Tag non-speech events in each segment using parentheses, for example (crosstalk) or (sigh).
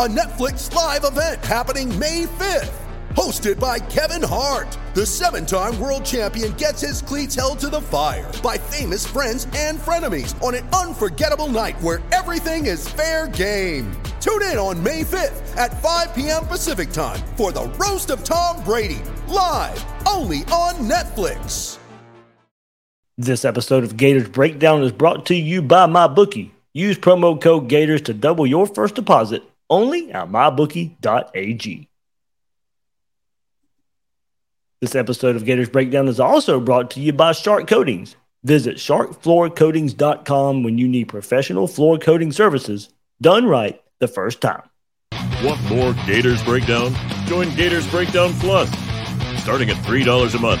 a Netflix live event happening May 5th. Hosted by Kevin Hart, the seven time world champion gets his cleats held to the fire by famous friends and frenemies on an unforgettable night where everything is fair game. Tune in on May 5th at 5 p.m. Pacific time for the Roast of Tom Brady, live only on Netflix. This episode of Gators Breakdown is brought to you by MyBookie. Use promo code Gators to double your first deposit only at mybookie.ag. This episode of Gators Breakdown is also brought to you by Shark Coatings. Visit sharkfloorcoatings.com when you need professional floor coating services done right the first time. Want more Gators Breakdown? Join Gators Breakdown Plus. Starting at $3 a month,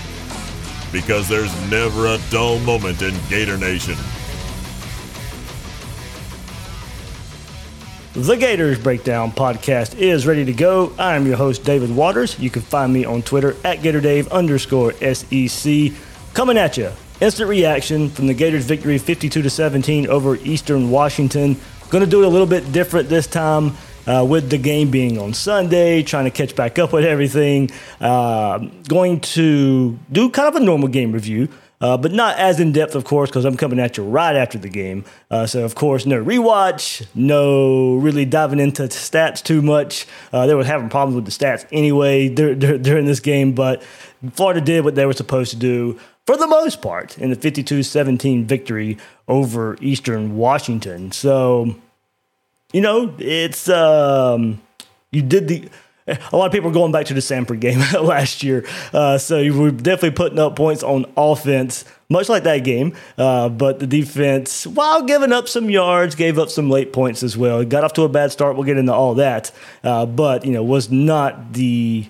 Because there's never a dull moment in Gator Nation. The Gators Breakdown podcast is ready to go. I am your host, David Waters. You can find me on Twitter at GatorDave underscore SEC. Coming at you. Instant reaction from the Gators victory 52 to 17 over Eastern Washington. Going to do it a little bit different this time. Uh, with the game being on Sunday, trying to catch back up with everything. Uh, going to do kind of a normal game review, uh, but not as in depth, of course, because I'm coming at you right after the game. Uh, so, of course, no rewatch, no really diving into stats too much. Uh, they were having problems with the stats anyway dur- dur- during this game, but Florida did what they were supposed to do for the most part in the 52 17 victory over Eastern Washington. So, you know, it's um, you did the. A lot of people are going back to the Samford game (laughs) last year, uh, so you were definitely putting up points on offense, much like that game. Uh, but the defense, while giving up some yards, gave up some late points as well. It got off to a bad start. We'll get into all that, uh, but you know, was not the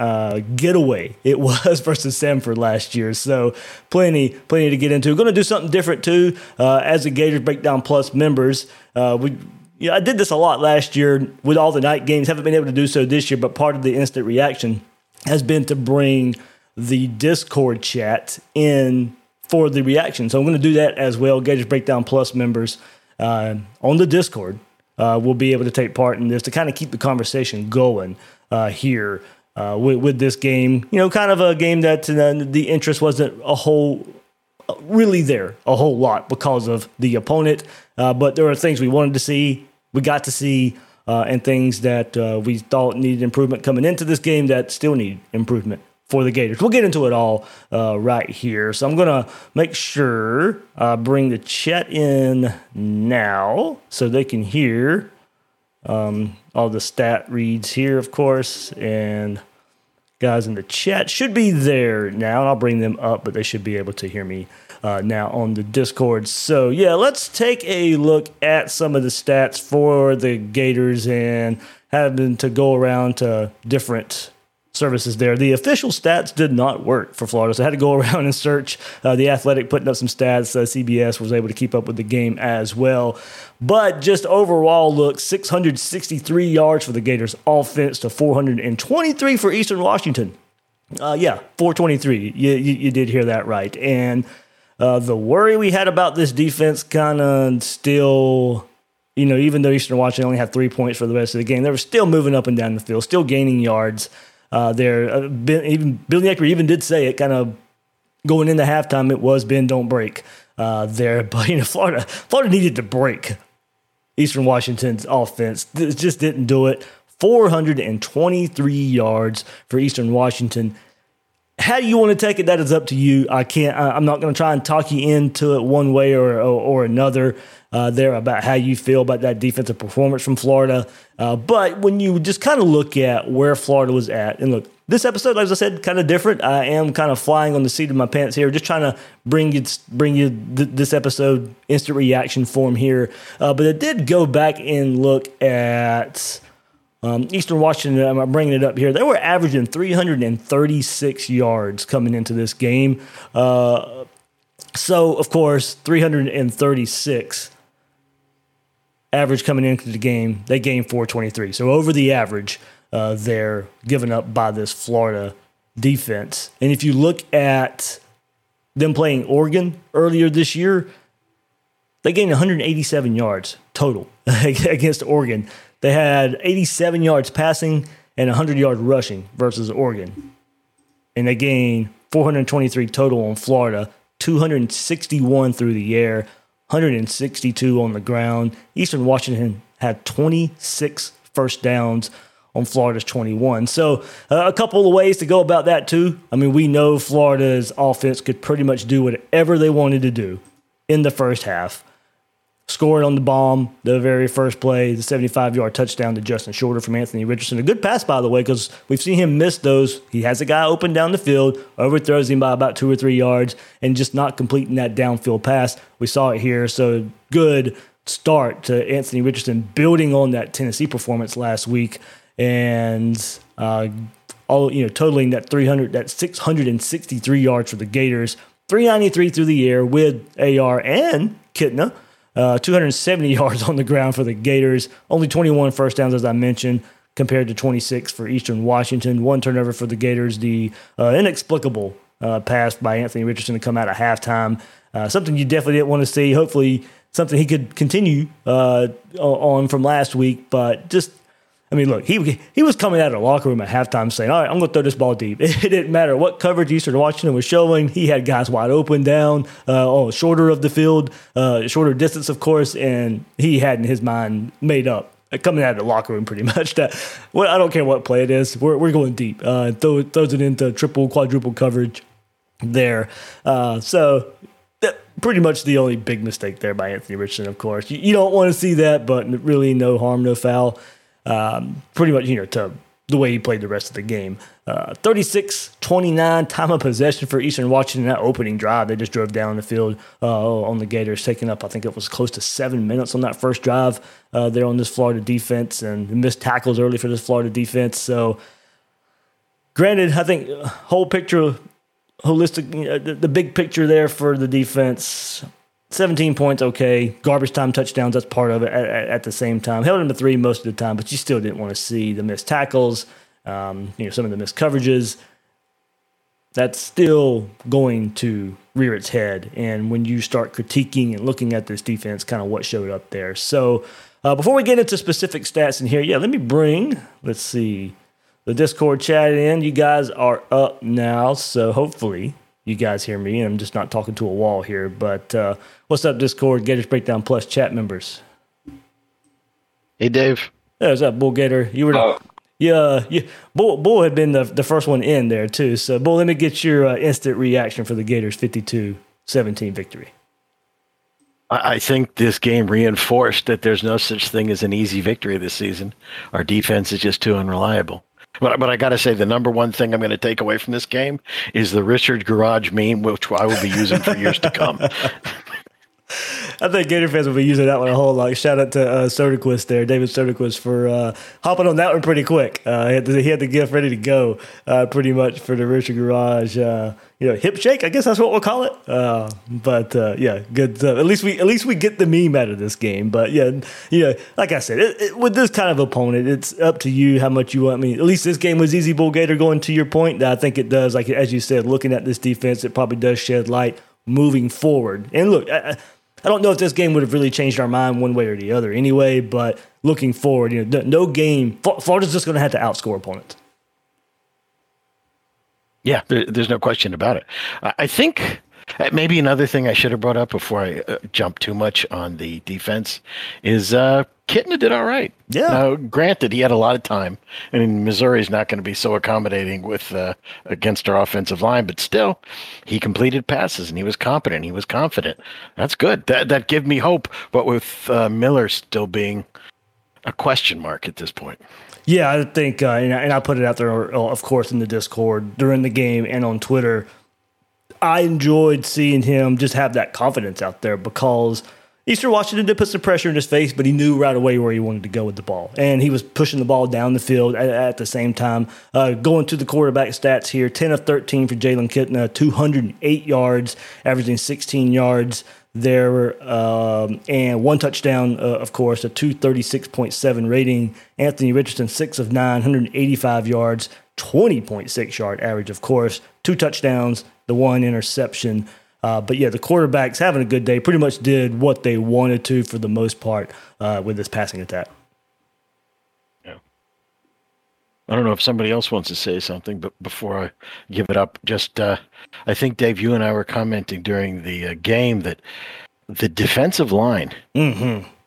uh, getaway it (laughs) was versus Samford last year. So plenty, plenty to get into. We're going to do something different too. Uh, as the Gators Breakdown Plus members, uh, we. Yeah, I did this a lot last year with all the night games. Haven't been able to do so this year, but part of the instant reaction has been to bring the Discord chat in for the reaction. So I'm going to do that as well. Gators Breakdown Plus members uh, on the Discord uh, will be able to take part in this to kind of keep the conversation going uh, here uh, with, with this game. You know, kind of a game that uh, the interest wasn't a whole really there a whole lot because of the opponent. Uh, but there are things we wanted to see, we got to see, uh, and things that uh, we thought needed improvement coming into this game that still need improvement for the Gators. We'll get into it all uh, right here. So I'm going to make sure I bring the chat in now so they can hear um, all the stat reads here, of course, and guys in the chat should be there now. I'll bring them up, but they should be able to hear me uh, now on the Discord. So, yeah, let's take a look at some of the stats for the Gators and having to go around to different services there. The official stats did not work for Florida, so I had to go (laughs) around and search. Uh, the Athletic putting up some stats. Uh, CBS was able to keep up with the game as well. But just overall, look, 663 yards for the Gators offense to 423 for Eastern Washington. Uh, yeah, 423. You, you, you did hear that right. And uh, the worry we had about this defense kind of still, you know, even though Eastern Washington only had three points for the rest of the game, they were still moving up and down the field, still gaining yards. Uh, there, uh, ben, even Billy Eckery even did say it, kind of going into halftime. It was bend don't break uh, there. (laughs) But you know, Florida, Florida needed to break Eastern Washington's offense. It just didn't do it. 423 yards for Eastern Washington. How do you want to take it? That is up to you. I can't. I, am not going to try and talk you into it one way or or, or another. Uh, there about how you feel about that defensive performance from Florida. Uh, but when you just kind of look at where Florida was at, and look, this episode, as I said, kind of different. I am kind of flying on the seat of my pants here, just trying to bring you bring you th- this episode instant reaction form here. Uh, but I did go back and look at um, Eastern Washington. I'm bringing it up here. They were averaging 336 yards coming into this game. Uh, so, of course, 336 average coming into the game. They gained 423. So over the average uh, they're given up by this Florida defense. And if you look at them playing Oregon earlier this year, they gained 187 yards total (laughs) against Oregon. They had 87 yards passing and 100 yards rushing versus Oregon. And they gained 423 total on Florida, 261 through the air, 162 on the ground. Eastern Washington had 26 first downs on Florida's 21. So, uh, a couple of ways to go about that, too. I mean, we know Florida's offense could pretty much do whatever they wanted to do in the first half. Scored on the bomb, the very first play, the 75 yard touchdown to Justin Shorter from Anthony Richardson. A good pass, by the way, because we've seen him miss those. He has a guy open down the field, overthrows him by about two or three yards, and just not completing that downfield pass. We saw it here. So, good start to Anthony Richardson building on that Tennessee performance last week and uh, all you know, totaling that 300, that 663 yards for the Gators, 393 through the air with AR and Kitna, uh, 270 (laughs) yards on the ground for the Gators, only 21 first downs as I mentioned. Compared to 26 for Eastern Washington, one turnover for the Gators. The uh, inexplicable uh, pass by Anthony Richardson to come out of halftime. Uh, something you definitely didn't want to see. Hopefully, something he could continue uh, on from last week, but just I mean, look, he he was coming out of the locker room at halftime saying, "All right, I'm going to throw this ball deep." (laughs) It, didn't matter what coverage Eastern Washington was showing; he had guys wide open down, uh, oh, shorter of the field, uh, shorter distance, of course, and he had in his mind made up uh, coming out of the locker room pretty (laughs) much that well, I don't care what play it is, we're we're going deep. Uh, throw, throws it into triple, quadruple coverage there. Uh, so pretty much the only big mistake there by Anthony Richardson, of course. You don't want to see that, but really no harm, no foul um, pretty much, you know, to the way he played the rest of the game. Uh, 36 29 time of possession for Eastern Washington. In that opening drive, they just drove down the field uh, on the Gators, taking up, I think it was close to seven minutes on that first drive uh, there on this Florida defense and missed tackles early for this Florida defense. So, granted, I think uh, whole picture, holistic, you know, the, the big picture there for the defense 17 points, okay. Garbage time touchdowns, that's part of it at, at, at, the same time. Held him to three most of the time, but you still didn't want to see the missed tackles, um, you know, some of the missed coverages. That's still going to rear its head. And when you start critiquing and looking at this defense, kind of what showed up there. So uh, before we get into specific stats in here, yeah, let me bring, let's see, the Discord chat in. You guys are up now, so hopefully you guys hear me, and I'm just not talking to a wall here. But uh, what's up, Discord, Gators Breakdown Plus chat members? Hey, Dave. Yeah, what's up, Bull Gator? You were, oh. yeah, yeah. Bull, Bull had been the, the first one in there too. So, Bull, let me get your uh, instant reaction for the Gators' 52-17 victory. I think this game reinforced that there's no such thing as an easy victory this season. Our defense is just too unreliable. But but I got to say, the number one thing I'm going to take away from this game is the Richard Garage meme, which I will be using for years to come. (laughs) I think Gator fans will be using that one a whole lot. Shout out to uh, Soderquist there, David Soderquist, for uh, hopping on that one pretty quick. Uh, he, had the, he, had the, gift ready to go, uh, pretty much for the Richard Garage. Uh, you know, hip shake. I guess that's what we'll call it. Uh, but uh, yeah, good. At least we at least we get the meme out of this game. But yeah, yeah, like I said, it, it, with this kind of opponent, it's up to you how much you want. I mean, at least this game was easy. Bull Gator going to your point. I think it does. Like as you said, looking at this defense, it probably does shed light moving forward. And look. I don't know if this game would have really changed our mind one way or the other anyway, but looking forward, you know, no game, Florida's just going to have to outscore opponents. Yeah, there's no question about it. I think Maybe another thing I should have brought up before I uh, jump too much on the defense is uh, Kitna did all right. Yeah. Now, granted, he had a lot of time, and Missouri is not going to be so accommodating with uh, against our offensive line, but still, he completed passes and he was competent. He was confident. That's good. That that gave me hope. But with uh, Miller still being a question mark at this point. Yeah, I think, uh, and, I, and I put it out there, uh, of course, in the Discord during the game and on Twitter. I enjoyed seeing him just have that confidence out there because Eastern Washington did put some pressure in his face, but he knew right away where he wanted to go with the ball. And he was pushing the ball down the field at, at the same time. Uh, going to the quarterback stats here 10 of 13 for Jalen Kitna, 208 yards, averaging 16 yards there, um, and one touchdown, uh, of course, a 236.7 rating. Anthony Richardson, 6 of 9, 185 yards, 20.6 yard average, of course, two touchdowns, the one interception. Uh, but yeah, the quarterbacks having a good day pretty much did what they wanted to for the most part uh, with this passing attack. Yeah. I don't know if somebody else wants to say something, but before I give it up, just uh, I think Dave, you and I were commenting during the uh, game that the defensive line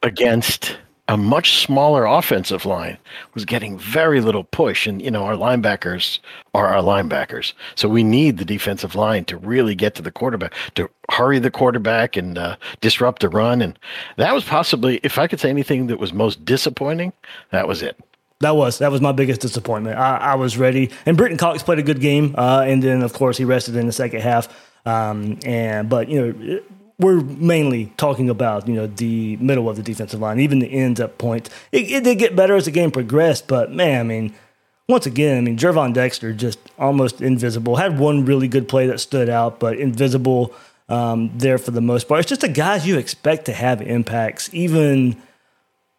against a much smaller offensive line was getting very little push, and you know our linebackers are our linebackers, so we need the defensive line to really get to the quarterback, to hurry the quarterback and uh, disrupt the run, and that was possibly, if I could say anything that was most disappointing, that was it. That was that was my biggest disappointment. I, I was ready, and Brenton Cox played a good game, uh, and then of course he rested in the second half. Um, and but you know we're mainly talking about you know the middle of the defensive line, even the ends up points. It, it did get better as the game progressed, but man, I mean, once again, I mean Gervon Dexter just almost invisible. Had one really good play that stood out, but invisible um, there for the most part. It's just the guys you expect to have impacts, even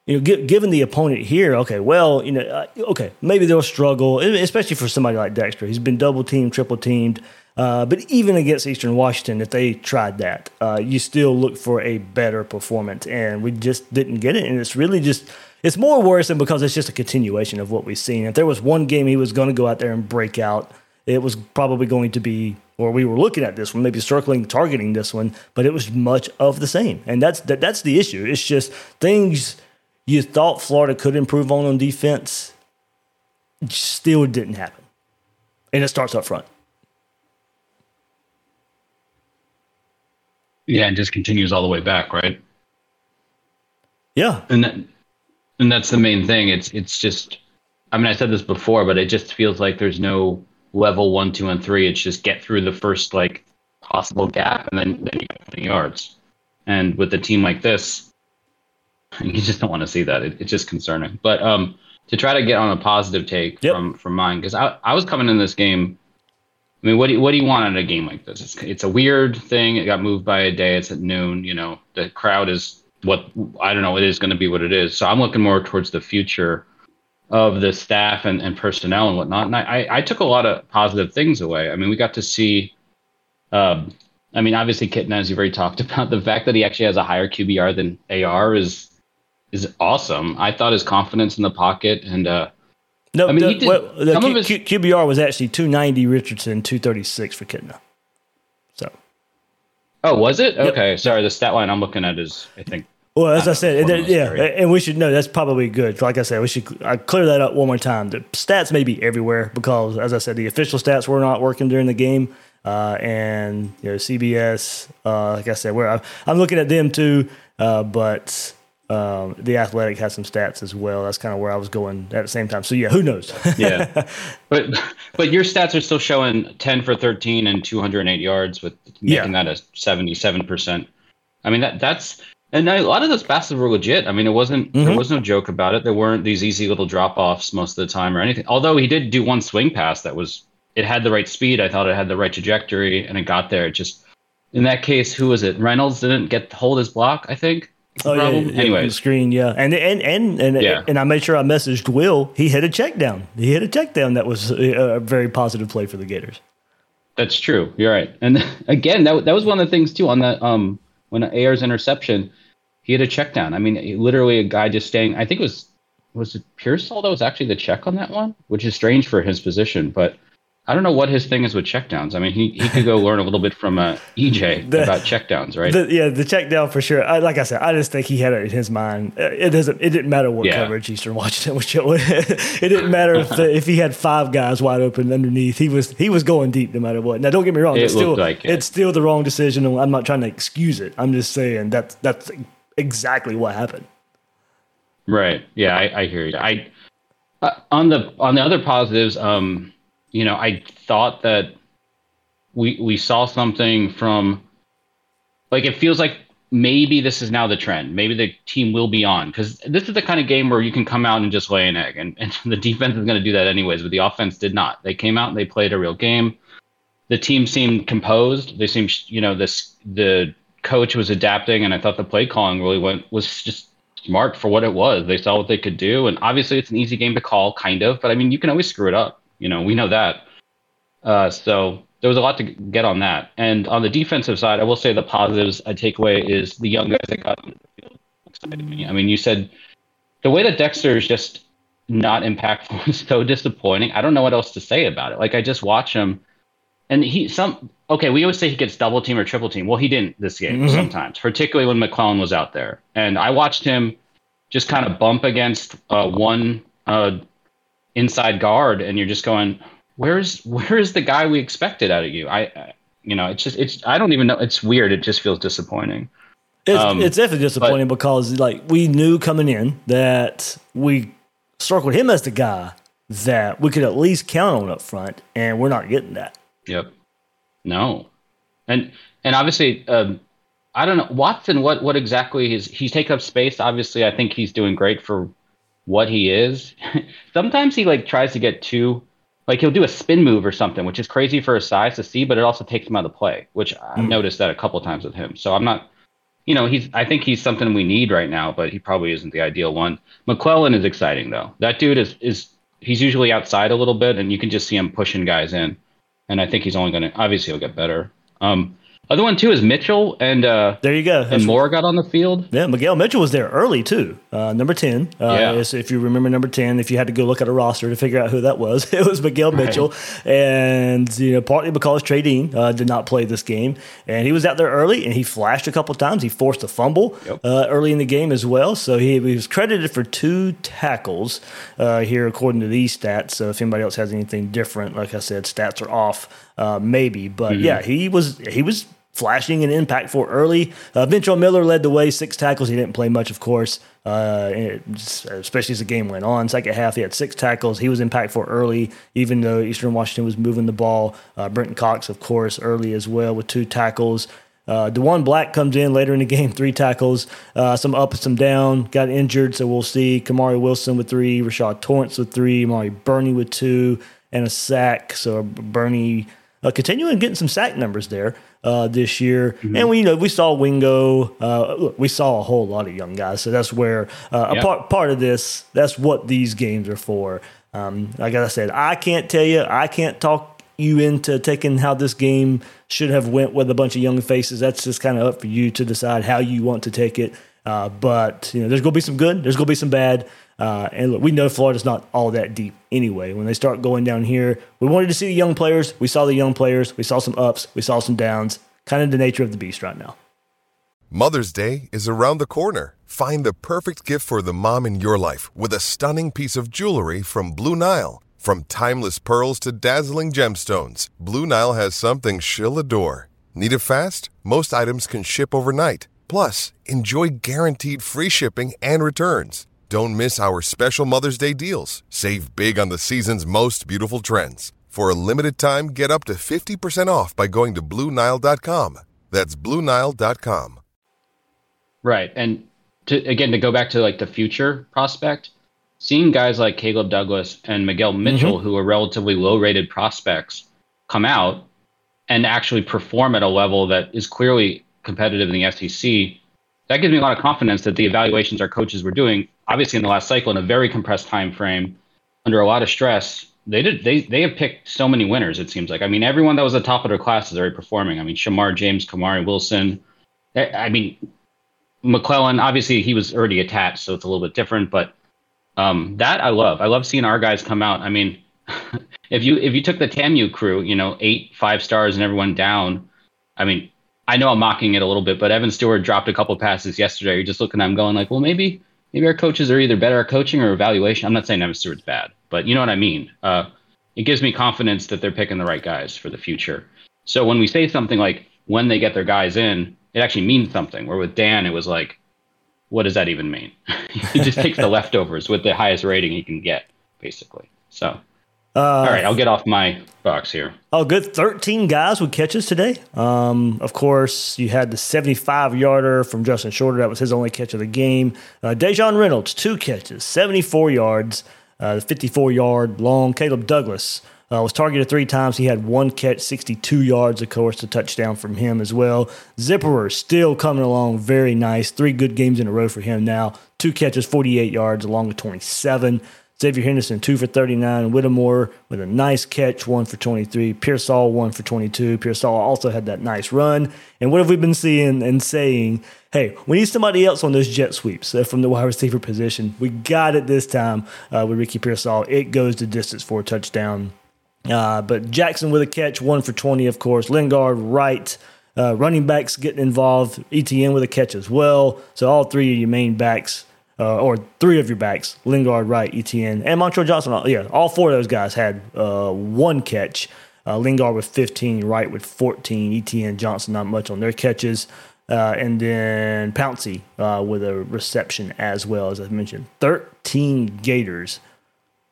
you know, gi- given the opponent here, okay, well, you know, uh, okay, maybe they'll struggle, especially for somebody like Dexter. He's been double teamed, triple teamed. Uh, but even against Eastern Washington, if they tried that, uh, you still look for a better performance, and we just didn't get it. And it's really just, it's more worrisome because it's just a continuation of what we've seen. If there was one game he was going to go out there and break out, it was probably going to be, or we were looking at this one, maybe circling, targeting this one, but it was much of the same. And that's that, that's the issue. It's just things you thought Florida could improve on on defense still didn't happen. And it starts up front. Yeah, and just continues all the way back, right? Yeah. And that, and that's the main thing. It's it's just I mean I said this before, but it just feels like there's no level one, two, and three. It's just get through the first like possible gap and then, then you get 20 yards. And with a team like this, (laughs) you just don't want to see that. It, it's just concerning. But um to try to get on a positive take Yep. from from mine, because I, I was coming in this game I mean, what do you, what do you want in a game like this? It's, it's a weird thing. It got moved by a day. It's at noon. You know, the crowd is what I don't know. It is going to be what it is. So I'm looking more towards the future of the staff and, and personnel and whatnot. And I, I, took a lot of positive things away. I mean, we got to see. Um, I mean, obviously, Kitna, as you've already (laughs) talked about, the fact that he actually has a higher QBR than AR is is awesome. I thought his confidence in the pocket and uh, No, I mean, the, did- well, the some Q, of his- Q, QBR was actually 290 Richardson, 236 for Kitna. So, oh, was it? Okay, sorry. The stat line I'm looking at is I think well, as I Uh, said, for it- yeah, and we should know that's probably good. Like I said, we should I clear that up one more time. The stats may be everywhere because, as I said, the official stats were not working during the game, uh, and you know CBS. Uh, like I said, where I'm, I'm looking at them too, uh, but um, the Athletic has some stats as well. That's kind of where I was going at the same time. So yeah, who knows? (laughs) yeah. but but your stats are still showing 10 for 13 and 208 yards with making Yeah. that a 77%. I mean that that's and a lot of those passes were legit. I mean it wasn't Mm-hmm. there was no joke about it. There weren't these easy little drop-offs most of the time or anything. Although he did do one swing pass that was it had the right speed. I thought it had the right trajectory and it got there. It just in that case, who was it? Reynolds didn't get hold his block, I think. That's the Oh yeah, problem. yeah, on the screen, yeah, and and and and, Yeah. and I made sure I messaged Will. He hit a check down. He hit a check down. That was a, a very positive play for the Gators. That's true. You're right. And (laughs) again, that that was one of the things too on that um when AR's interception, he had a check down. I mean, literally a guy just staying. I think it was was it Pearsall that was actually the check on that one, which is strange for his position. But I don't know what his thing is with checkdowns. I mean, he, he could go (laughs) learn a little bit from uh, EJ The- about checkdowns, right? The, yeah, the check down for sure. I, like I said, I just think he had it in his mind. Uh, It doesn't. It didn't matter what Yeah. coverage Eastern Washington (laughs) was showing. it didn't matter if the, if he had five guys wide open underneath. He was he was going deep no matter what. Now, don't get me wrong. It it's still like it. it's still the wrong decision. and I'm not trying to excuse it. I'm just saying that's that's exactly what happened. Right. Yeah, I, I hear you. I uh, on the on the other positives, um, you know, I thought that we we saw something from like it feels like maybe this is now the trend. Maybe the team will be on because this is the kind of game where you can come out and just lay an egg, and, (laughs) and the defense is going to do that anyways. But the offense did not. They came out and they played a real game. The team seemed composed. They seemed, you know, this the coach was adapting, and I thought the play calling really went was just smart for what it was. They saw what they could do, and obviously it's an easy game to call, kind of. But I mean, you can always screw it up. You know, we know that. Uh, so there was a lot to get on that. And on the defensive side, I will say the positives I take away is the young guys that got on the field excited me. I mean, you said the way that Dexter is just not impactful (laughs) is so disappointing. I don't know what else to say about it. Like I just watch him, and he some okay. We always say he gets double team or triple team. Well, he didn't this game sometimes, particularly when McClellan was out there. And I watched him just kind of bump against uh, one uh, inside guard, and you're just going, "Where's where's the guy we expected out of you?" I, I you know, it's just it's I don't even know. It's weird. It just feels disappointing. It's, Um, it's definitely disappointing because like we knew coming in that we circled him as the guy that we could at least count on up front, and we're not getting that. Yep. No. And and obviously, um, I don't know Watson. What what exactly is he's taking up space? Obviously, I think he's doing great for what he is. (laughs) Sometimes he like tries to get too like he'll do a spin move or something, which is crazy for his size to see, but it also takes him out of the play, which I've noticed that a couple times with him. So I'm not. You know, he's. I think he's something we need right now, but he probably isn't the ideal one. McClellan is exciting though. That dude is is he's usually outside a little bit, and you can just see him pushing guys in and I think he's only going to obviously he'll get better. Um, other one too is Mitchell and uh, There you go. and That's- Moore got on the field. Yeah, Miguel Mitchell was there early too. Uh, number ten. Uh, Yeah. is- If you remember number ten, if you had to go look at a roster to figure out who that was, (laughs) it was Miguel Mitchell, and you know partly because Trey Dean uh, did not play this game, and he was out there early and he flashed a couple times. He forced a fumble Yep. uh, early in the game as well, so he, he was credited for two tackles uh, here according to these stats. So if anybody else has anything different, like I said, stats are off, uh, maybe, but yeah, he was he was flashing and impactful early. Uh, Ventrell Miller led the way, six tackles. He didn't play much, of course, uh, especially as the game went on. Second half, he had six tackles. He was impactful early, even though Eastern Washington was moving the ball. Uh, Brenton Cox, of course, early as well with two tackles. Uh, Diwun Black comes in later in the (laughs) game, three tackles, uh, some up, some down, got injured, so we'll see. Kamari Wilson with three, Rashad Torrance with three, Amari Burney with two, and a sack. So Burney uh, continuing getting some sack numbers there uh, this year. And we you know we saw Wingo. Uh, look, we saw a whole lot of young guys. So that's where uh, a part part of this. That's what these games are for. Um, like I said, I can't tell you. I can't talk you into taking how this game should have went with a bunch of young faces. That's just kind of up for you to decide how you want to take it. Uh, but you know, there's going to be some good. There's going to be some bad. Uh, and look, we know Florida's not all that deep anyway. When they start going down here, we wanted to see the young players. We saw the young players. We saw some ups. We saw some downs. Kind of the nature of the beast right now. Mother's Day is around the corner. Find the perfect gift for the mom in your life with a stunning piece of jewelry from Blue Nile. From timeless pearls to dazzling gemstones, Blue Nile has something she'll adore. Need it fast? Most items can ship overnight. Plus, enjoy guaranteed free shipping and returns. Don't miss our special Mother's Day deals. Save big on the season's most beautiful trends. For a limited time, get up to 50% off by going to BlueNile.com. That's BlueNile.com. Right. And to again to go back to like the future prospect, seeing guys like Caleb Douglas and Miguel mm-hmm. Mitchell, who are relatively low rated prospects, come out and actually perform at a level that is clearly competitive in the SEC, that gives me a lot of confidence that the evaluations our coaches were doing, obviously in the last cycle in a very compressed time frame, under a lot of stress, they did they they have picked so many winners, it seems like. I mean, everyone that was at the top of their class is already performing. I mean, Shamar James, Kamari Wilson. I mean, McClellan, obviously he was already attached, so it's a little bit different. But um, that I love. I love seeing our guys come out. I mean, (laughs) if you if you took the TAMU crew, you know, eight five stars and everyone down, I mean, I know I'm mocking it a little bit, but Evan Stewart dropped a couple passes yesterday. You're just looking at him going like, well, maybe maybe our coaches are either better at coaching or evaluation. I'm not saying Evan Stewart's bad, but you know what I mean. Uh, it gives me confidence that they're picking the right guys for the future. So when we say something like when they get their guys in, it actually means something. Where with Dan, it was like, what does that even mean? (laughs) he just takes the (laughs) leftovers with the highest rating he can get, basically. So Uh, all right, I'll get off my box here. Oh, good. 13 guys with catches today. Um, of course, you had the 75 yarder from Justin Shorter. That was his only catch of the game. Uh, Daejon Reynolds, two catches, 74 yards, uh, 54 yard long. Caleb Douglas uh, was targeted three times. He had one catch, 62 yards, of course, a touchdown from him as well. Zipperer still coming along very nice. Three good games in a row for him now. Two catches, 48 yards, along with 27. Xavier Henderson, two for 39. Whittemore with a nice catch, one for 23. Pearsall, one for 22. Pearsall also had that nice run. And what have we been seeing and saying? Hey, we need somebody else on those jet sweeps from the wide receiver position. We got it this time uh, with Ricky Pearsall. It goes the distance for a touchdown. Uh, but Jackson with a catch, one for 20, of course. Lingard, Wright. Uh, running backs getting involved. ETN with a catch as well. So all three of your main backs uh, or three of your backs, Lingard, Wright, ETN, and Montrell Johnson. Yeah, all four of those guys had uh, one catch. Uh, Lingard with 15, Wright with 14, ETN, Johnson not much on their catches. Uh, and then Pouncey uh, with a reception as well, as I mentioned. 13 Gators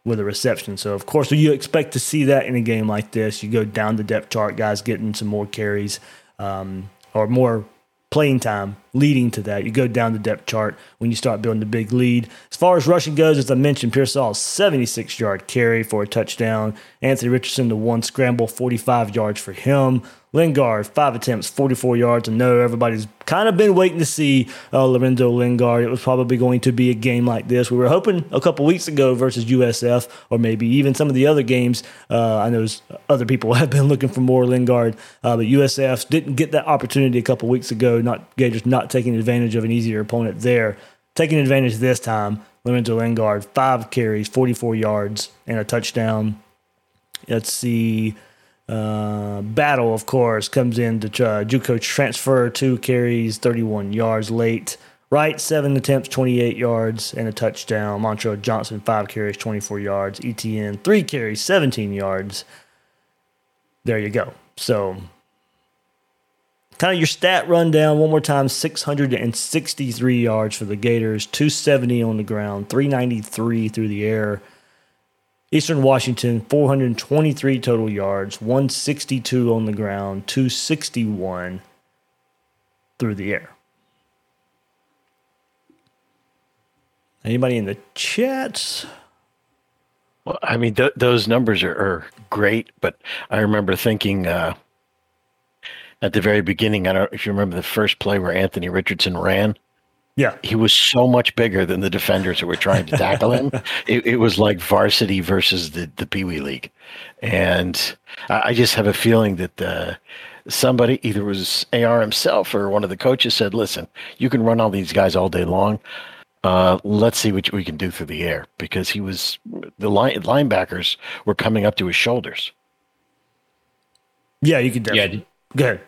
with a reception. So, of course, you expect to see that in a game like this. You go down the depth chart, guys getting some more carries um, or more playing time leading to that. You go down the depth chart when you start building the big lead. As far as rushing goes, as I mentioned, Pearsall 76 yard carry for a touchdown. Anthony Richardson the one scramble, 45 yards for him. Lingard, five attempts, 44 yards. I know everybody's kind of been waiting to see uh, Lorenzo Lingard. It was probably going to be a game like this. We were hoping a couple weeks ago versus USF, or maybe even some of the other games. Uh, I know other people (laughs) have been looking for more Lingard, uh, but USF didn't get that opportunity a couple weeks ago. Not Gators not taking advantage of an easier opponent there. Taking advantage this time, Lorenzo Lingard, five carries, 44 yards, and a touchdown. Let's see. Uh, Battle, of course, comes in to uh, JUCO transfer, two carries, 31 yards late. Wright, seven attempts, 28 yards, and a touchdown. Montrell Johnson, five carries, 24 yards. ETN, three carries, 17 yards. There you go. So, kind of your stat rundown one more time 663 yards for the Gators, 270 on the ground, 393 through the air. Eastern Washington, 423 total yards, 162 on the ground, 261 through the air. Anybody in the chat? Well, I mean, th- those numbers are, are, great, but I remember thinking uh, at the very beginning, I don't know if you remember the first play where Anthony Richardson ran. Yeah. He was so much bigger than the defenders who were trying to tackle him. (laughs) It, it, was like varsity versus the, the Pee Wee League. And I, I, just have a feeling that uh, somebody, either was AR himself or one of the coaches, said, listen, you can run all these guys all day long. Uh, let's see what we can do through the air because he was the line, linebackers were coming up to his shoulders. Yeah, you could definitely. Yeah. Go ahead.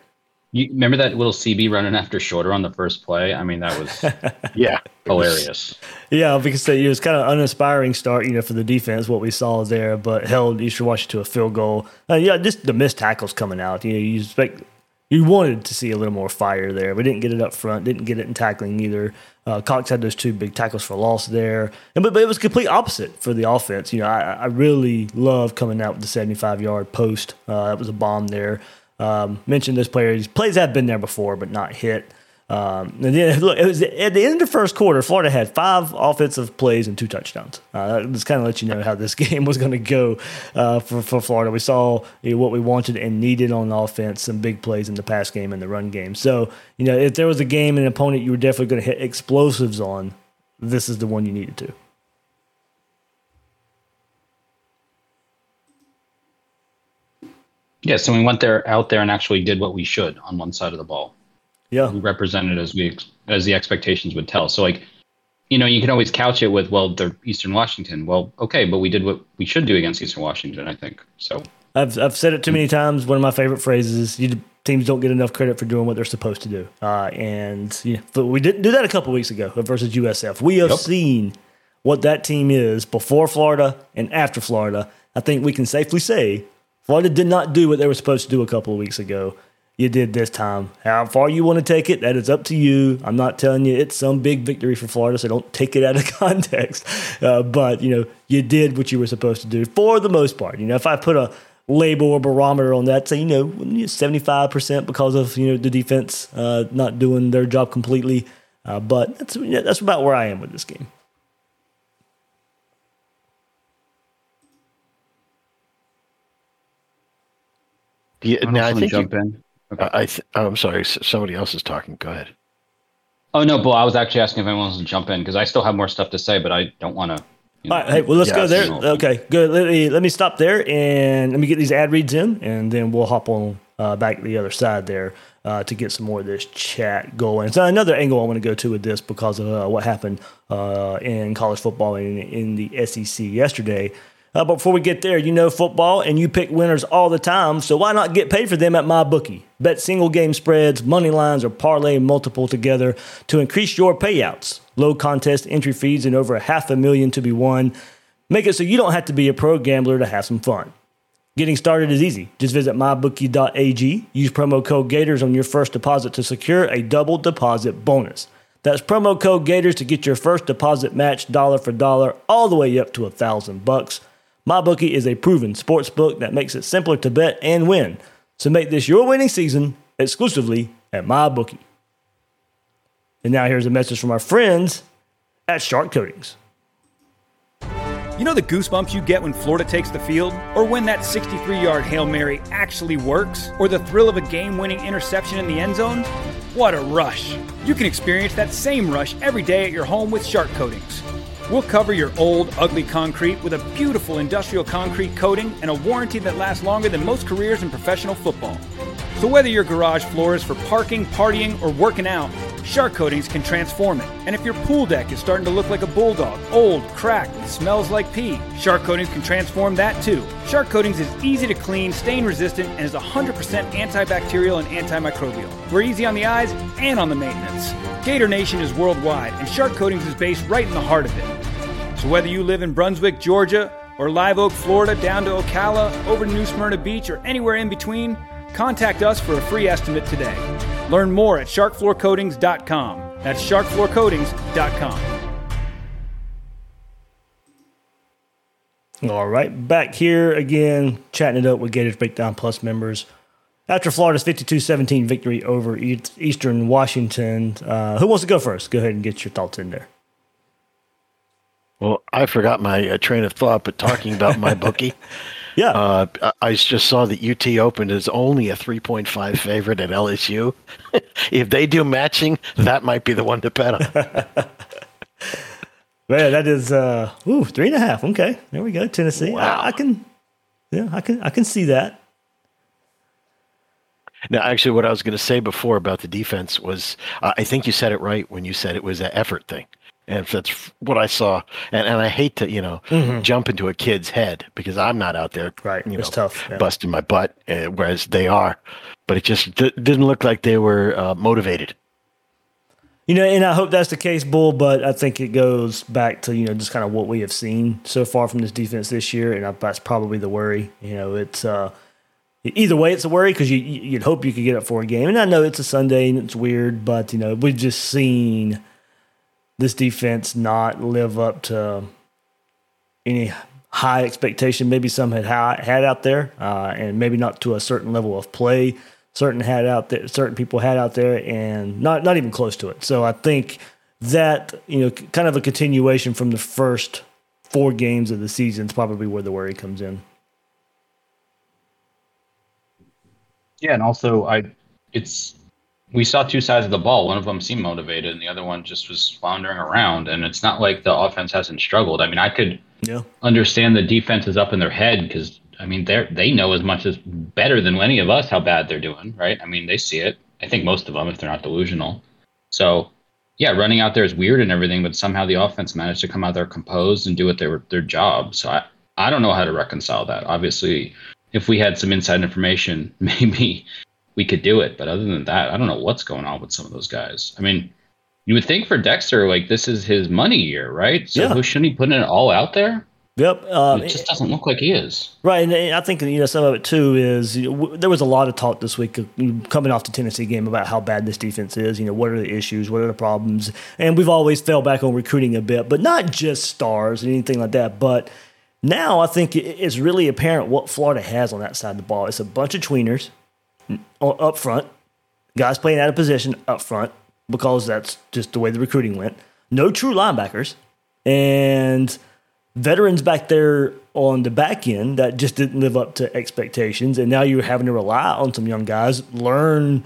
You remember that little CB running after Shorter on the first play? I mean, that was (laughs) yeah hilarious. Yeah, because it was kind of uninspiring start, you know, for the defense what we saw there, but held Eastern Washington to a field goal. Uh, yeah, just the missed tackles coming out. You know, you expect you wanted to see a little more fire there. We didn't get it up front, didn't get it in tackling either. Uh, Cox had those two big tackles for loss there, and but, but it was complete opposite for the offense. You know, I, I really love coming out with the 75 yard post. Uh, that was a bomb there. Um, mentioned those players. Plays have been there before, but not hit. Um, and then (laughs) look, it was at the end of the first quarter. Florida had five offensive plays and two touchdowns. Uh, kind of let you know how this (laughs) game was going to go uh, for, for Florida. We saw you know, what we wanted and needed on offense, some big plays in the pass game and the run game. So you know, if there was a game and an opponent you were definitely going to hit explosives on, this is the one you needed to. Yeah, so we went there out there and actually did what we should on one side of the ball. Yeah, we represented as we as the expectations would tell. So like you know, you can always couch it with, well, they're Eastern Washington. Well, okay, but we did what we should do against Eastern Washington, I think. So I've I've said it too many times. One of my favorite phrases: you, teams don't get enough credit for doing what they're supposed to do. Uh, and yeah, but we didn't do that a couple weeks ago versus USF. We have Yep. seen what that team is before Florida and after Florida. I think we can safely say Florida did not do what they were supposed to do a couple of weeks ago. You did this time. How far you want to take it, that is up to you. I'm not telling you it's some big victory for Florida, so don't take it out of (laughs) context. Uh, but you know, you did what you were supposed to do for the most part. You know, if I put a label or barometer on that, say you know, 75 percent because of you know the defense uh, not doing their job completely. Uh, but that's that's about where I am with this game. Yeah, I now I don't think jump you, in. I, I th- oh, I'm sorry. Somebody else is talking. Go ahead. Oh no, but I was actually asking if anyone wants to jump in because I still have more stuff to say, but I don't want to. All right, hey, well, let's Yeah, go there. Okay, good. Let me, let me stop there and let me get these ad reads in, and then we'll hop on uh, back to the other side there uh, to get some more of this chat going. So another angle I want to go to with this because of uh, what happened uh, in college football in, in the SEC yesterday. Uh, but before we get there, you know football and you pick winners all the time, so why not get paid for them at MyBookie? Bet single game spreads, money lines, or parlay multiple together to increase your payouts. Low contest entry fees and over a half a million to be won. Make it so you don't have to be a pro gambler to have some fun. Getting started is easy. Just visit mybookie.ag. Use promo code Gators on your first deposit to secure a double deposit bonus. That's promo code Gators to get your first deposit matched dollar for dollar all the way up to a thousand bucks. MyBookie is a proven sports book that makes it simpler to bet and win. So make this your winning season exclusively at MyBookie. And now here's a message from our friends at Shark Coatings. You know the goosebumps you get when Florida takes the field? Or when that 63 yard Hail Mary actually works? Or the thrill of a game winning interception in the end zone? What a rush! You can experience that same rush every day at your home with Shark Coatings. We'll cover your old, ugly concrete with a beautiful industrial concrete coating and a warranty that lasts longer than most careers in professional football. So whether your garage floor is for parking, partying, or working out, Shark Coatings can transform it. And if your pool deck is starting to look like a bulldog, old, cracked, and smells like pee, Shark Coatings can transform that too. Shark Coatings is easy to clean, stain resistant, and is 100% antibacterial and antimicrobial. We're easy on the eyes and on the maintenance. Gator Nation is worldwide, and Shark Coatings is based right in the heart of it. So whether you live in Brunswick, Georgia, or Live Oak, Florida, down to Ocala, over to New Smyrna Beach, or anywhere in between, contact us for a free estimate today. Learn more at sharkfloorcoatings.com. That's sharkfloorcoatings.com. All right, back here again, chatting it up with Gators Breakdown Plus members. After Florida's 52 17 victory over Eastern Washington, uh, who wants to go first? Go ahead and get your thoughts in there. Well, I forgot my uh, train of thought, but talking about my (laughs) bookie, Yeah. uh, I- just saw that UT opened as only a 3.5 favorite at LSU. (laughs) if they do matching, that might be the one to bet on. (laughs) Man, that is uh ooh, three and a half. Okay. There we go. Tennessee. I, I can yeah, I can I can see that. Now, actually, what I was going to say before about the defense was uh, I think you said it right when you said it was an effort thing. And if that's what I saw, and, and I hate to, you know, jump into a kid's head because I'm not out there, Mm-hmm. Right, You it's know, tough, yeah. busting my butt, uh, whereas they are. But it just d- didn't look like they were uh, motivated. You know, and I hope that's the case, Bull, but I think it goes back to, you know, just kind of what we have seen so far from this defense this year. And I, that's probably the worry. You know, it's uh, either way, it's a worry because you, you'd hope you could get up for a game. And I know it's a Sunday and it's weird, but, you know, we've just seen this defense not live up to any high expectation maybe some had had out there, uh, and maybe not to a certain level of play. Certain had out there, certain people had out there, and not not even close to it. So I think that you know, kind of a continuation from the first four games of the season is probably where the worry comes in. Yeah, and also I, it's we saw two sides of the ball. One of them seemed motivated, and the other one just was floundering around. And it's not like the offense hasn't struggled. I mean, I could Yeah, understand the defense is up in their head because I mean they they know as much as better than any of us how bad they're doing, right? I mean they see it. I think most of them, if they're not delusional. So yeah, running out there is weird and everything, but somehow the offense managed to come out there composed and do what their their job. So I I don't know how to reconcile that. Obviously, if we had some inside information, (laughs) maybe we could do it. But other than that, I don't know what's going on with some of those guys. I mean, you would think for Dexter, like this is his money year, right? So Yeah. who shouldn't he put it all out there? Yep. Um, it just doesn't look like he is. Right, and I think you know some of it too is you know, w- there was a lot of talk this week of, you know, coming off the Tennessee game about how bad this defense is. You know, what are the issues? What are the problems? And we've always fell back on recruiting a bit, but not just stars and anything like that. But now I think it's really apparent what Florida has on that side of the ball. It's a bunch of tweeners up front, guys playing out of position up front because that's just the way the recruiting went. No true linebackers, and veterans back there on the back end that just didn't live up to expectations. And now you're having to rely on some young guys, learn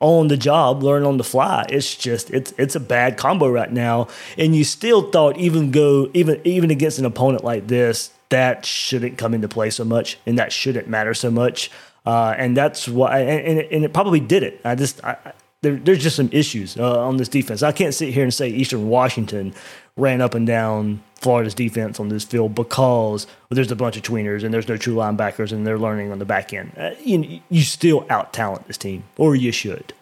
on the job, learn on the fly. It's just it's it's a bad combo right now. And you still thought even go even even against an opponent like this, that shouldn't come into play so much and that shouldn't matter so much. Uh, and that's why and, and, it, probably did it. I just I- there, there's just some issues uh, on this defense. I can't sit here and say Eastern Washington ran up and down Florida's defense on this field because there's a bunch of tweeners and there's no true linebackers and they're learning on the back end. Uh, you, you still out talent this team, or you should.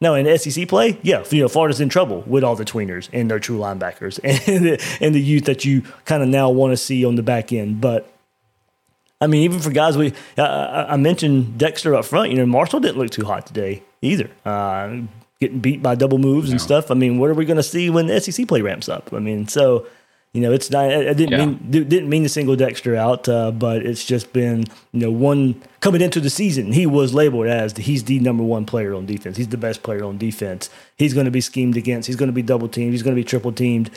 No, in SEC play, yeah, you know, Florida's in trouble with all the tweeners and their true linebackers (laughs) and the, and the youth that you kind of now want to see on the back end. But I mean, even for guys we, I, mentioned Dexter up front. You know, Marshall didn't look too hot today either. Uh, getting beat by double moves and stuff. I mean, what are we going to see when the SEC play ramps up? I mean, so you know, it's not. I I didn't Yeah. mean di- didn't mean to single Dexter out, uh, but it's just been you know one coming into the season. He was labeled as the, he's the number one player on defense. He's the best player on defense. He's going to be schemed against. He's going to be double teamed. He's going to be triple teamed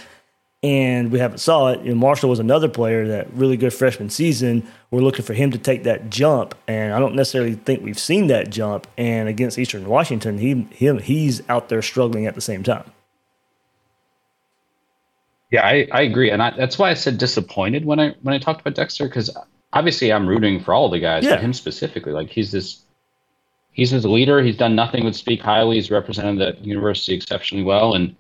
and we haven't saw it. Know, Marshall was another player that really good freshman season. We're looking for him to take that jump, and I don't necessarily think we've seen that jump. And against Eastern Washington, he him he's out there struggling at the same time. Yeah, I, I agree, and I, that's why I said disappointed when I when I talked about Dexter because obviously I'm rooting for all the guys, Yeah. but him specifically. Like he's this, he's his leader. He's done nothing but speak highly. He's represented the university exceptionally well, and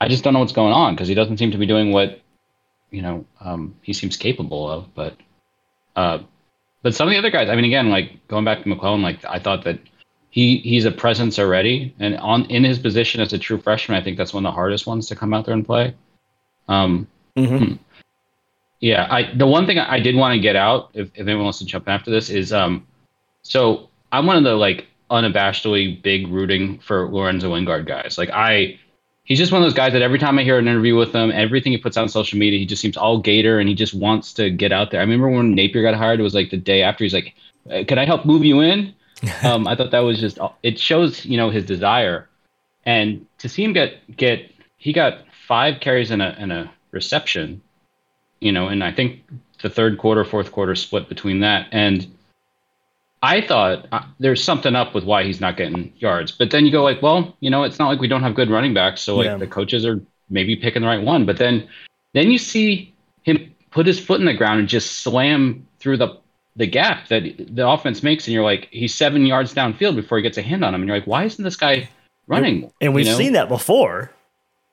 I just don't know what's going on because he doesn't seem to be doing what you know um, he seems capable of. But uh, but some of the other guys, I mean, again, like going back to McClellan, like I thought that he he's a presence already, and on in his position as a true freshman, I think that's one of the hardest ones to come out there and play. Um, Mm-hmm. yeah, I the one thing I did want to get out, if, if anyone wants to jump in after this, is um, so I'm one of the like unabashedly big rooting for Lorenzo Lingard guys. Like I, he's just one of those guys that every time I hear an interview with him, everything he puts on social media, he just seems all Gator and he just wants to get out there. I remember when Napier got hired, it was like the day after. He's like, "Uh, "Can I help move you in?" (laughs) um, I thought that was just it shows you know his desire, and to see him get get he got five carries and a and a reception, you know, and I think the third quarter, fourth quarter split between that, and I thought uh, there's something up with why he's not getting yards, but then you go like, well, you know, it's not like we don't have good running backs, so like Yeah. the coaches are maybe picking the right one, but then then you see him put his foot in the ground and just slam through the the gap that the offense makes, and you're like, he's seven yards downfield before he gets a hand on him, and you're like, why isn't this guy running? And we've You know? seen that before.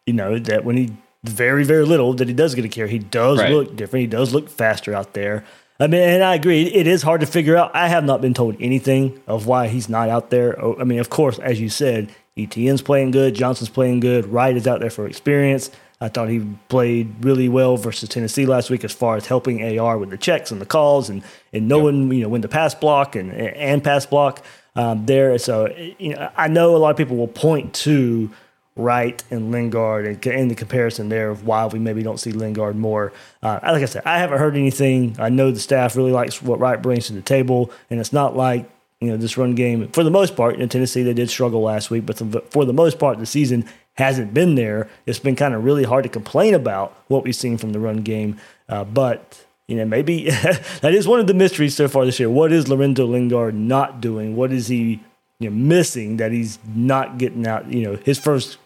You know that when he very very little that he does get a carry, he does Right. look different. He does look faster out there. I mean, and I agree. It is hard to figure out. I have not been told anything of why he's not out there. Oh, I mean, of course, as you said, ETN's playing good. Johnson's playing good. Wright is out there for experience. I thought he played really well versus Tennessee last week as far as helping AR with the checks and the calls and, and knowing you know when to pass block and and pass block um, there. So you know, I know a lot of people will point to Wright and Lingard and in the comparison there of why we maybe don't see Lingard more. Uh, like I said, I haven't heard anything. I know the staff really likes what Wright brings to the table, and it's not like you know this run game for the most part. In Tennessee, they did struggle last week, but for the most part, the season hasn't been there. It's been kind of really hard to complain about what we've seen from the run game, uh, but. You know, maybe (laughs) that is one of the mysteries so far this year. What is Lorenzo Lingard not doing? What is he you know, missing that he's not getting out? You know, his first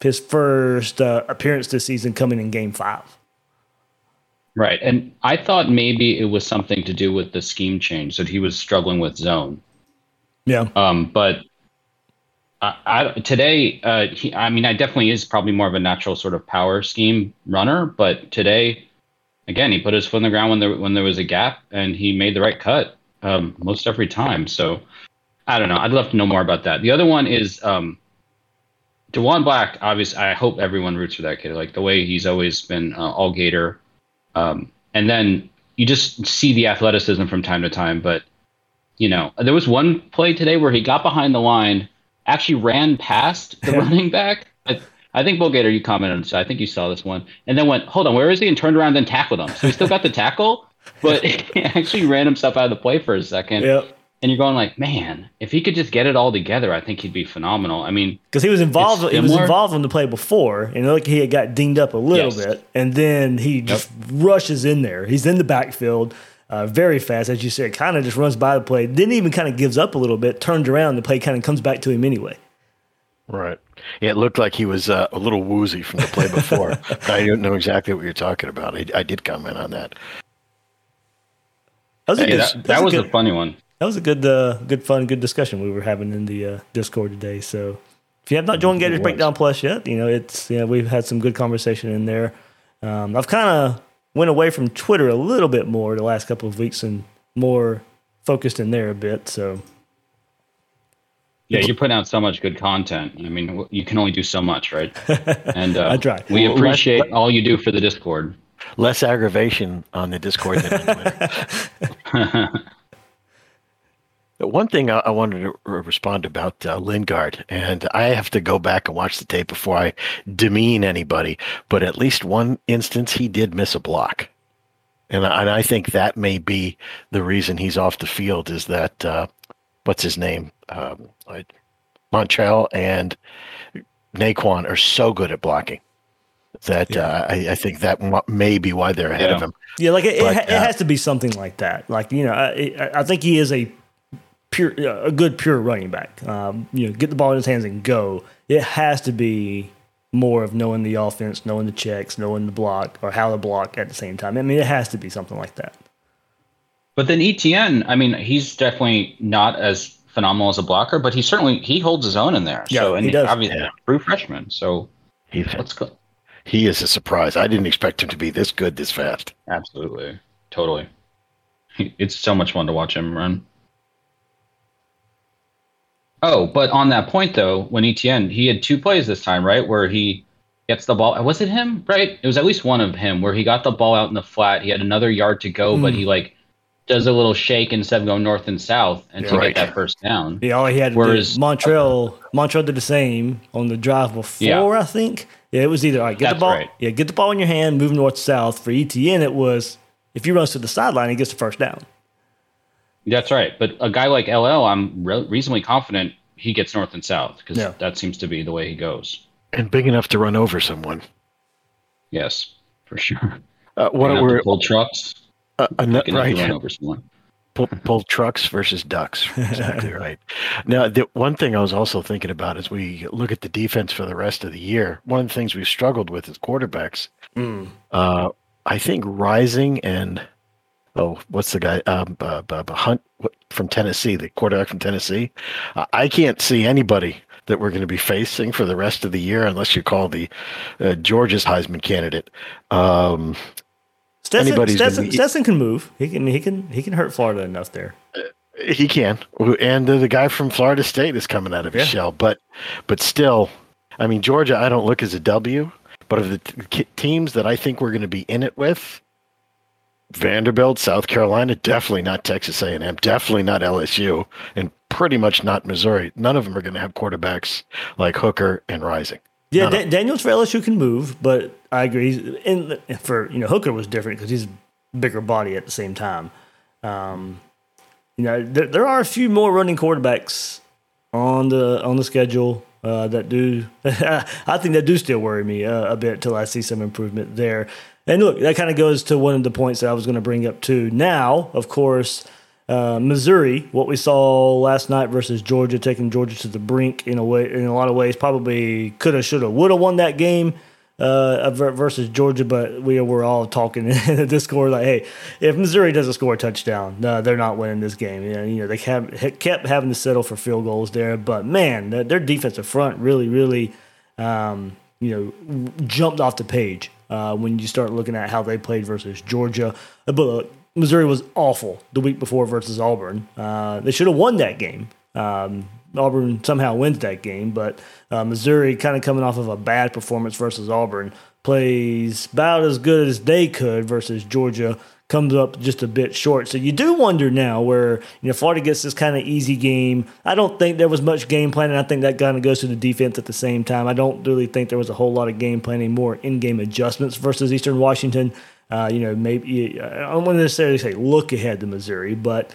his first uh, appearance this season coming in Game Five. Right. And I thought maybe it was something to do with the scheme change that he was struggling with zone. Yeah. Um, but I, I, today, uh, he, I mean, I definitely is probably more of a natural sort of power scheme runner, but today, again, he put his foot in the ground when there when there was a gap, and he made the right cut um, most every time. So I don't know. I'd love to know more about that. The other one is um, Diwun Black. Obviously, I hope everyone roots for that kid. Like the way he's always been uh, all Gator, um, and then you just see the athleticism from time to time. But you know, there was one play today where he got behind the line, actually ran past the (laughs) running back. I, I think Bill Gator, you commented on this. I think you saw this one, and then went, "Hold on, where is he?" and turned around, and then tackled him. So he still got the tackle, but (laughs) he actually ran himself out of the play for a second. Yep. And you're going like, man, if he could just get it all together, I think he'd be phenomenal. I mean, because he was involved. He was involved in the play before, and like he had got dinged up a little Yes. bit, and then he just rushes in there. He's in the backfield, uh, very fast, as you said. Kind of just runs by the play. Then even kind of gives up a little bit, turns around, the play kind of comes back to him anyway. Right. Yeah, it looked like he was uh, a little woozy from the play before. (laughs) I don't know exactly what you're talking about. I, I did comment on that. That was a Hey, good. that, that that was good, a funny one. That was a good, uh, good fun, good discussion we were having in the uh, Discord today. So if you have not joined Gators. Breakdown Plus yet, you know it's yeah we've had some good conversation in there. Um, I've kind of went away from Twitter a little bit more the last couple of weeks and more focused in there a bit. So Yeah, you're putting out so much good content. I mean, you can only do so much, right? (laughs) And uh, I try. We Well, appreciate let's- all you do for the Discord. Less aggravation on the Discord than on Twitter. (laughs) (laughs) But One thing I, I wanted to re- respond about uh, Lingard, and I have to go back and watch the tape before I demean anybody, but at least one instance he did miss a block. And, I- and I think that may be the reason he's off the field is that, uh, what's his name? Um, I- Montrell and Nay'Quan are so good at blocking that uh, I, I think that may be why they're ahead of him. yeah, like it, it, But, ha- it uh, has to be something like that. Like you know, I, I- I think he is a pure, uh, a good pure running back. Um, you know, get the ball in his hands and go. It has to be more of knowing the offense, knowing the checks, knowing the block, or how to block at the same time. I mean, it has to be something like that. But then ETN, I mean, he's definitely not as phenomenal as a blocker, but he certainly he holds his own in there. Yeah, so and he does. obviously Yeah. true freshman. So He, let's go. he is a surprise. I didn't expect him to be this good this fast. Absolutely, totally. (laughs) It's so much fun to watch him run. Oh, but on that point though, when ETN he had two plays this time, right, where he gets the ball. Was it him? Right, it was at least one of him where he got the ball out in the flat. He had another yard to go, but he hmm. like does a little shake instead of going north and south and to Right. get that first down. Yeah, all he had to Whereas- Montrell, Montrell did the same on the drive before. Yeah. I think. Yeah, it was either all right, get the ball. right. Yeah, get the ball in your hand, move north south. For ETN, it was if he runs to the sideline, he gets the first down. That's right. But a guy like LL, I'm re- reasonably confident he gets north and south because Yeah. that seems to be the way he goes. And big enough to run over someone. Yes, for sure. Uh, what Big enough were pull trucks? uh, uh, no- enough to run right? over someone. (laughs) Pull, pull trucks versus ducks. (laughs) Exactly right. Now, the one thing I was also thinking about as we look at the defense for the rest of the year, one of the things we've struggled with is quarterbacks. Uh, I think Rising and oh, what's the guy? Um, uh, uh, uh, Hunt from Tennessee, the quarterback from Tennessee. Uh, I can't see anybody that we're going to be facing for the rest of the year unless you call the uh, Georgia's Heisman candidate. Um, Stetson, Anybody's Stetson, be- Stetson can move. He can. He can. He can hurt Florida enough there. He can, and uh, the guy from Florida State is coming out of his Yeah. shell. But, but still, I mean, Georgia, I don't look as a W. But of the t- teams that I think we're going to be in it with, Vanderbilt, South Carolina, definitely not Texas A&M, definitely not LSU, and pretty much not Missouri. None of them are going to have quarterbacks like Hooker and Rising. Yeah, Da- Daniels for LSU can move, but I agree. And for you know Hooker was different because he's bigger body at the same time. Um, you know, there, there are a few more running quarterbacks on the on the schedule uh, that do. (laughs) I think that do still worry me uh, a bit till I see some improvement there. And look, that kind of goes to one of the points that I was going to bring up too. Now, of course, uh, Missouri, what we saw last night versus Georgia, taking Georgia to the brink in a way, in a lot of ways, probably could have, should have, would have won that game. uh, versus Georgia, but we were all talking (laughs) in the Discord like, hey, if Missouri doesn't score a touchdown, they're not winning this game. You know, you know they kept, kept having to settle for field goals there, but man, their defensive front really, really, um, you know, jumped off the page uh, when you start looking at how they played versus Georgia. But Missouri was awful the week before versus Auburn. Uh, they should have won that game. Um, Auburn somehow wins that game, but uh, Missouri, kind of coming off of a bad performance versus Auburn, plays about as good as they could versus Georgia. Comes up just a bit short. So you do wonder now where you know Florida gets this kind of easy game. I don't think there was much game planning. I think that kind of goes to the defense at the same time. I don't really think there was a whole lot of game planning, more in-game adjustments versus Eastern Washington. Uh, you know, maybe I don't want to necessarily say look ahead to Missouri, but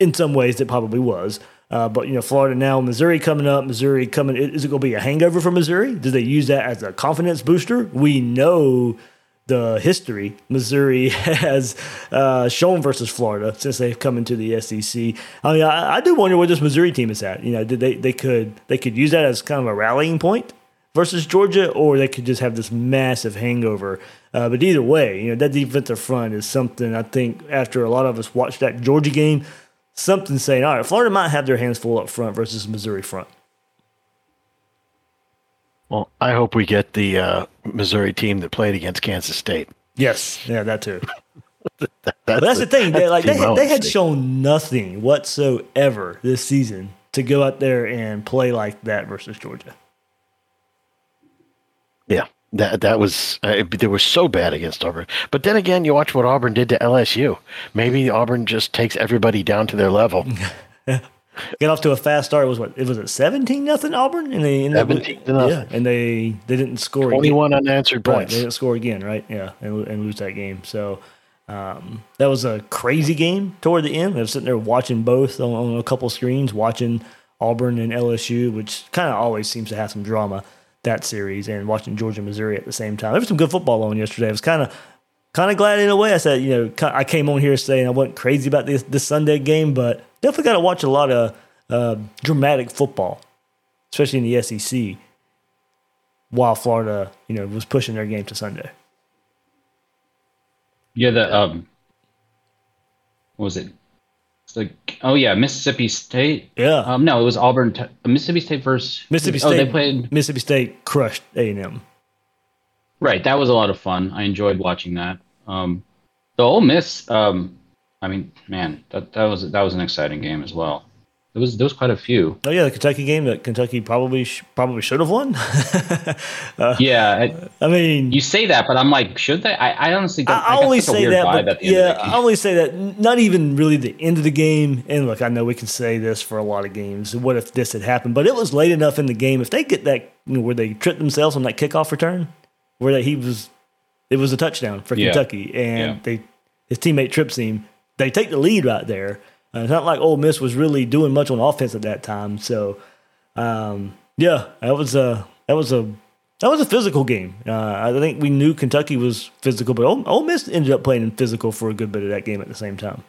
in some ways it probably was. Uh, but you know, Florida now, Missouri coming up. Missouri coming. Is it going to be a hangover for Missouri? Do they use that as a confidence booster? We know the history Missouri (laughs) has uh, shown versus Florida since they've come into the SEC. I mean, I, I, do wonder where this Missouri team is at. You know, they they could they could use that as kind of a rallying point versus Georgia, or they could just have this massive hangover. Uh, but either way, you know, that defensive front is something I think after a lot of us watched that Georgia game something saying, all right, Florida might have their hands full up front versus Missouri front. Well, I hope we get the uh, Missouri team that played against Kansas State. Yes, yeah, that too. that, that's, (laughs) but that's the, the thing. They, like they, they had shown nothing whatsoever this season to go out there and play like that versus Georgia. Yeah, that that was uh, they were so bad against Auburn. But then again, you watch what Auburn did to LSU. Maybe Auburn just takes everybody down to their level. (laughs) Get off to a fast start. It was what? It was at seventeen nothing Auburn, and they seventeen nothing. Yeah, and they they didn't score. Twenty one unanswered points. Right, they didn't score again, right? Yeah, and, and lose that game. So um, that was a crazy game toward the end. I was sitting there watching both on, on a couple screens, watching Auburn and LSU, which kind of always seems to have some drama that series and watching Georgia Missouri at the same time. There was some good football on yesterday. I was kind of kind of glad in a way. I said, you know, I came on here saying I wasn't crazy about this this Sunday game, but definitely got to watch a lot of uh, dramatic football, especially in the SEC. While Florida, you know, was pushing their game to Sunday. Yeah, the um, what was it? It's like oh yeah, Mississippi State. Yeah. Um, no, it was Auburn. T- Mississippi State versus Mississippi State. Oh, they played Mississippi State crushed A and M. Right, that was a lot of fun. I enjoyed watching that. Um, the Ole Miss. Um, I mean, man, that that was that was an exciting game as well. There was there was quite a few. Oh yeah, the Kentucky game that Kentucky probably sh- probably should have won. (laughs) uh, yeah, I, I, mean, you say that, but I'm like, should they? I, I honestly don't. I, I only say that, but yeah, I only say that. Not even really the end of the game. And look, I know we can say this for a lot of games. What if this had happened? But it was late enough in the game. If they get that, you know, where they tripped themselves on that kickoff return, where that he was, it was a touchdown for yeah. Kentucky, and yeah. they his teammate trips him. They take the lead right there uh, it's not like Ole Miss was really doing much on offense at that time. So, um, yeah, that was a that was a that was a physical game. Uh, I think we knew Kentucky was physical, but Ole, Ole Miss ended up playing physical for a good bit of that game at the same time.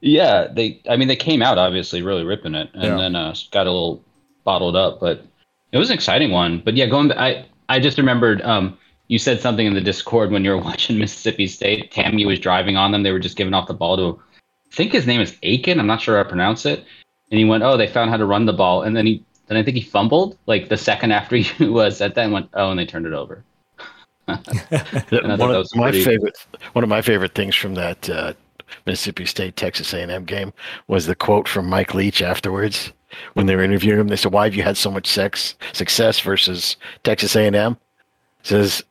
Yeah, they. I mean, they came out obviously really ripping it, and yeah. then uh, got a little bottled up. But it was an exciting one. But yeah, going. I I just remembered. Um, you said something in the Discord when you were (laughs) watching Mississippi State. Tammy was driving on them. They were just giving off the ball to I think his name is Aiken. I'm not sure how to pronounce it. And he went, "Oh, they found how to run the ball," and then he then I think he fumbled like the second after (laughs) he was at that and went, "Oh," and they turned it over. (laughs) one of my pretty... favorite one of my favorite things from that uh, Mississippi State Texas A&M game was the quote from Mike Leach afterwards when they were interviewing him. They said, "Why have you had so much sex success versus Texas A&M?" Says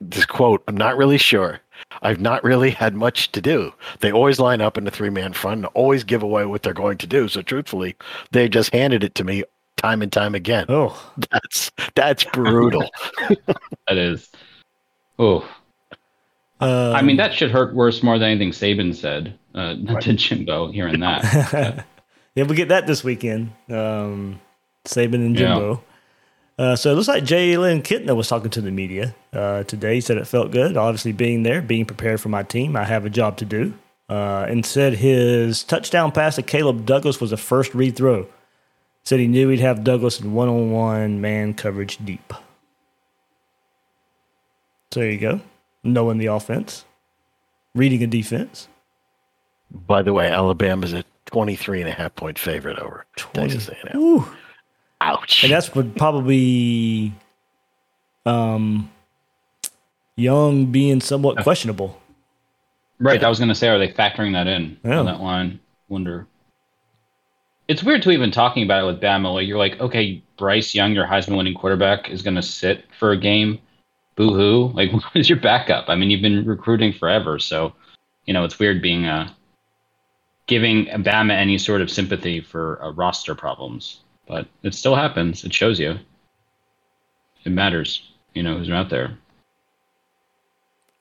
this quote, "I'm not really sure." I've not really had much to do. They always line up in the three man front and always give away what they're going to do. So truthfully, they just handed it to me time and time again. Oh, that's that's brutal. (laughs) that is. Oh. Um, I mean, that should hurt worse more than anything Saban said uh, (laughs) right. to Jimbo hearing that. (laughs) yeah, we get that this weekend. Um, Saban and Jimbo. Yeah. Uh, so it looks like Jalen Kitna was talking to the media uh, today. He said it felt good, obviously being there, being prepared for my team. I have a job to do. Uh, and said his touchdown pass to Caleb Douglas was a first read throw. Said he knew he'd have Douglas in one on one man coverage deep. So there you go. Knowing the offense, reading a defense. By the way, Alabama's a 23 and a half point favorite over Texas A&M. Ooh. Ouch. And that's would probably um Young being somewhat questionable. Right. I was going to say, are they factoring that in Yeah. on that line? Wonder. It's weird to even talking about it with Bama. Like you're like, okay, Bryce Young, your Heisman winning quarterback, is going to sit for a game. Boo hoo. Like, (laughs) what is your backup? I mean, you've been recruiting forever. So, you know, it's weird being uh, giving Bama any sort of sympathy for uh, roster problems. But it still happens. It shows you. It matters, you know, who's out there.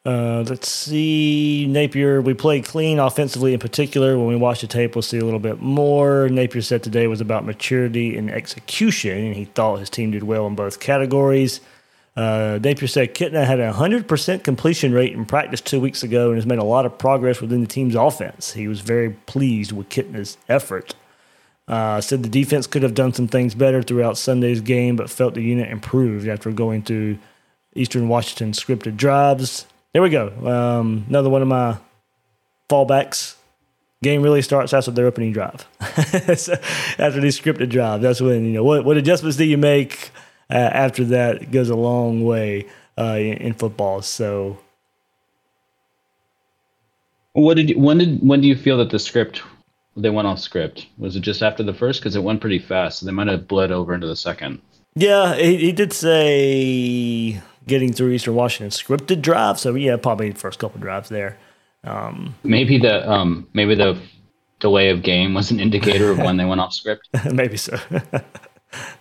Uh, let's see. Napier, we played clean offensively in particular. When we watch the tape, we'll see a little bit more. Napier said today was about maturity and execution, and he thought his team did well in both categories. Uh, Napier said Kitna had a 100% completion rate in practice two weeks ago and has made a lot of progress within the team's offense. He was very pleased with Kitna's effort. Uh, said the defense could have done some things better throughout Sunday's game, but felt the unit improved after going through Eastern Washington scripted drives. There we go. Um, another one of my fallbacks. Game really starts after their opening drive. (laughs) So, after these scripted drives, that's when you know what what adjustments do you make uh, after that goes a long way uh, in, in football. So What did you, when did when do you feel that the script they went off script? Was it just after the first? Because it went pretty fast. So they might have bled over into the second. yeah, he, he did say getting through Eastern Washington scripted drive. So yeah, probably the first couple drives there. Um, Maybe the um maybe the delay of game was an indicator of when they went off script. (laughs) maybe so.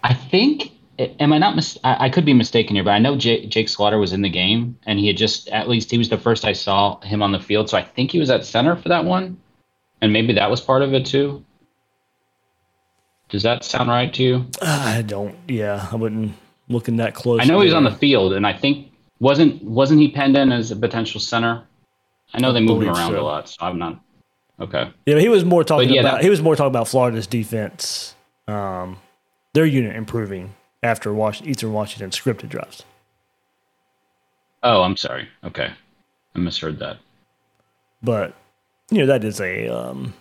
I think. Am I not? Mis- I, I could be mistaken here, but I know Jake, Jake Slaughter was in the game, and he had just at least he was the first I saw him on the field. So I think he was at center for that one, and maybe that was part of it too. Does that sound right to you? I don't. Yeah, I wouldn't looking that close. I know he was on the field, and I think wasn't wasn't he penned in as a potential center? I know they moved him around so. a lot, so I'm not okay. Yeah, he was more talking yeah, about that- he was more talking about Florida's defense, um, their unit improving after Was- Eastern Washington scripted drives. Oh, I'm sorry. Okay, I misheard that. But you know that is a um,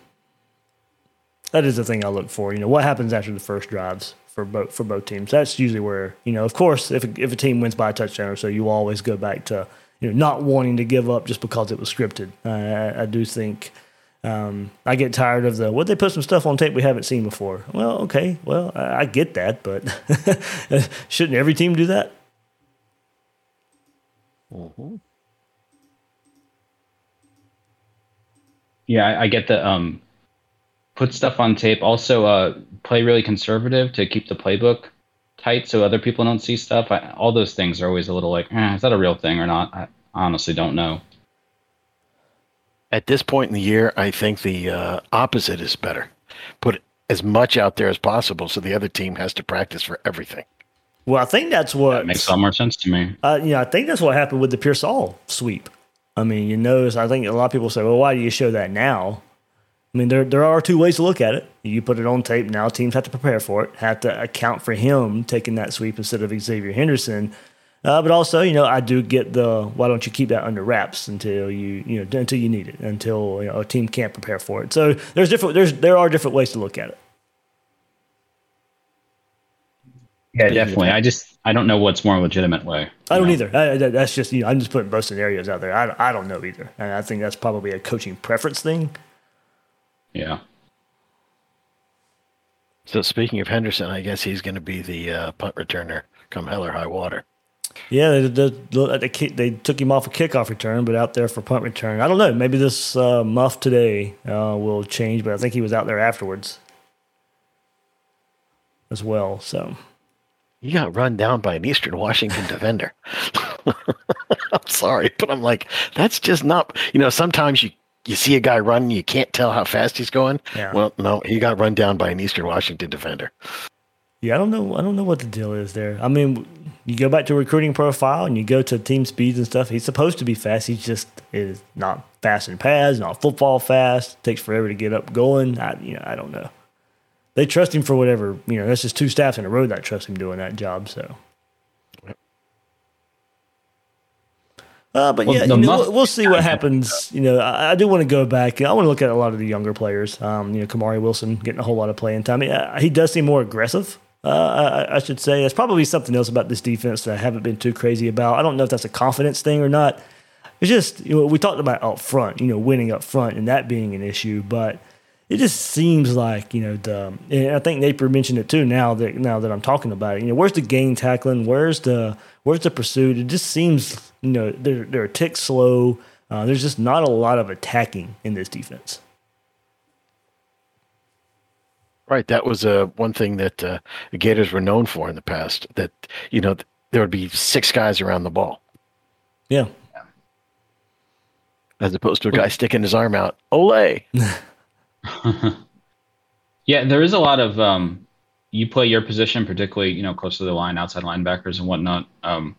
that is the thing I look for. You know what happens after the first drives for both for both teams. That's usually where you know. Of course, if a, if a team wins by a touchdown or so, you always go back to you know not wanting to give up just because it was scripted. I, I, do think. Um, I get tired of the what they put some stuff on tape we haven't seen before. Well, okay, well I, I get that, but (laughs) shouldn't every team do that? Yeah, I, I get the um, put stuff on tape. Also, uh, play really conservative to keep the playbook tight so other people don't see stuff. I, all those things are always a little like, eh, is that a real thing or not? I honestly don't know. At this point in the year, I think the uh, opposite is better. Put as much out there as possible so the other team has to practice for everything. Well, I think that's what That makes a lot more sense to me. Uh, you know, I think that's what happened with the Pearsall sweep. I mean, you notice, I think a lot of people say, well, why do you show that now? I mean, there, there are two ways to look at it. You put it on tape now, teams have to prepare for it, have to account for him taking that sweep instead of Xavier Henderson. Uh, but also, you know, I do get the why don't you keep that under wraps until you, you know, until you need it, until you know, a team can't prepare for it. So there's different, there's there are different ways to look at it. Yeah, definitely. I just I don't know what's more legitimate way. I don't you either. I, that's just you know, I'm just putting both scenarios out there. I, I don't know either, and I think that's probably a coaching preference thing. Yeah. So speaking of Henderson, I guess he's going to be the uh, punt returner come hell or high water. Yeah, they, they, they, they took him off a kickoff return, but out there for punt return. I don't know. Maybe this uh, muff today uh, will change, but I think he was out there afterwards as well. So You got run down by an Eastern Washington defender. (laughs) I'm sorry, but I'm like, that's just not. You know, sometimes you you see a guy run, you can't tell how fast he's going. Yeah. Well, no, he got run down by an Eastern Washington defender. yeah, I don't know. I don't know what the deal is there. I mean, you go back to recruiting profile and you go to team speeds and stuff. He's supposed to be fast. He just is not fast in pads, not football fast. Takes forever to get up going. I, you know, I don't know. They trust him for whatever. You know, that's just two staffs in a row that trust him doing that job. So. Uh, but Well, yeah, you know, we'll, see what happens. You know, I, I do want to go back. I want to look at a lot of the younger players. Um, you know, Kamari Wilson getting a whole lot of playing time. Yeah, he does seem more aggressive. Uh, I, I should say that's probably something else about this defense that I haven't been too crazy about. I don't know if that's a confidence thing or not. It's just you know we talked about up front, you know, winning up front and that being an issue, but it just seems like you know the and I think Napier mentioned it too. Now that now that I'm talking about it, you know, where's the game tackling? Where's the where's the pursuit? It just seems you know they're they're a tick slow. Uh, there's just not a lot of attacking in this defense. Right. That was uh, one thing that uh, the Gators were known for in the past. That you know there would be six guys around the ball, Yeah, as opposed to a guy sticking his arm out. Ole. (laughs) (laughs) Yeah, there is a lot of um, you play your position, particularly you know close to the line, outside linebackers and whatnot. Um,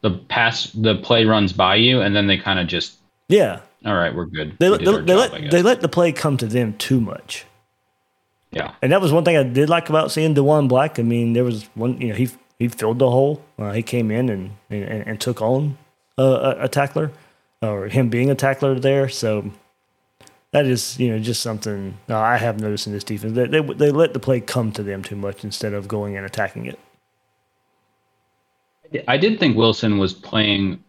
the pass, the play runs by you, and then they kind of just yeah. all right, we're good. They We they, they job, let they let the play come to them too much. yeah. And that was one thing I did like about seeing Diwun Black. I mean, there was one, you know, he he filled the hole. Uh, he came in and and, and took on a, a, a tackler, or him being a tackler there. So that is, you know, just something uh, I have noticed in this defense. They, they they let the play come to them too much instead of going and attacking it. I did think Wilson was playing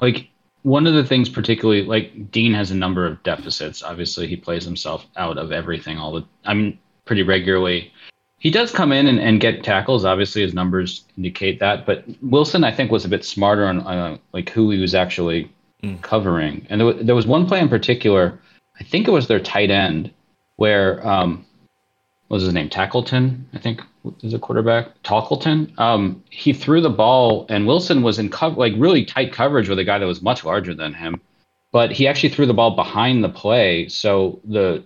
like one of the things particularly like Dean has a number of deficits. Obviously, he plays himself out of everything all the I mean pretty regularly. He does come in and, and get tackles. Obviously, his numbers indicate that. But Wilson, I think, was a bit smarter on uh, like who he was actually covering. And there there was one play in particular. I think it was their tight end where um, what was his name? Tackleton, I think is a quarterback. Tackleton. Um, he threw the ball, and Wilson was in cover, like really tight coverage with a guy that was much larger than him. But he actually threw the ball behind the play, so the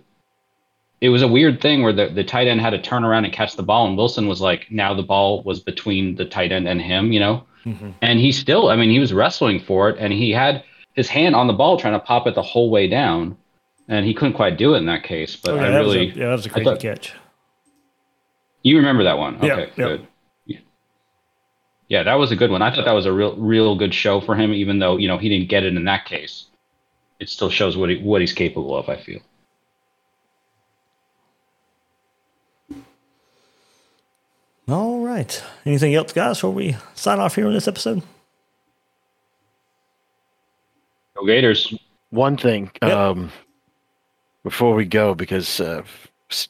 it was a weird thing where the, the tight end had to turn around and catch the ball, and Wilson was like, now the ball was between the tight end and him, you know. And he still, I mean, he was wrestling for it, and he had his hand on the ball trying to pop it the whole way down, and he couldn't quite do it in that case. But Oh, yeah, I that was really, a, yeah, that was a crazy thought- catch. you remember that one? Yeah, Okay, yeah. good. Yeah. Yeah, that was a good one. I thought that was a real, real good show for him, even though you know he didn't get it in that case. It still shows what he what he's capable of. I feel. All right. Anything else, guys, before we sign off here on this episode? Go Gators. One thing Yep. um, before we go, because uh,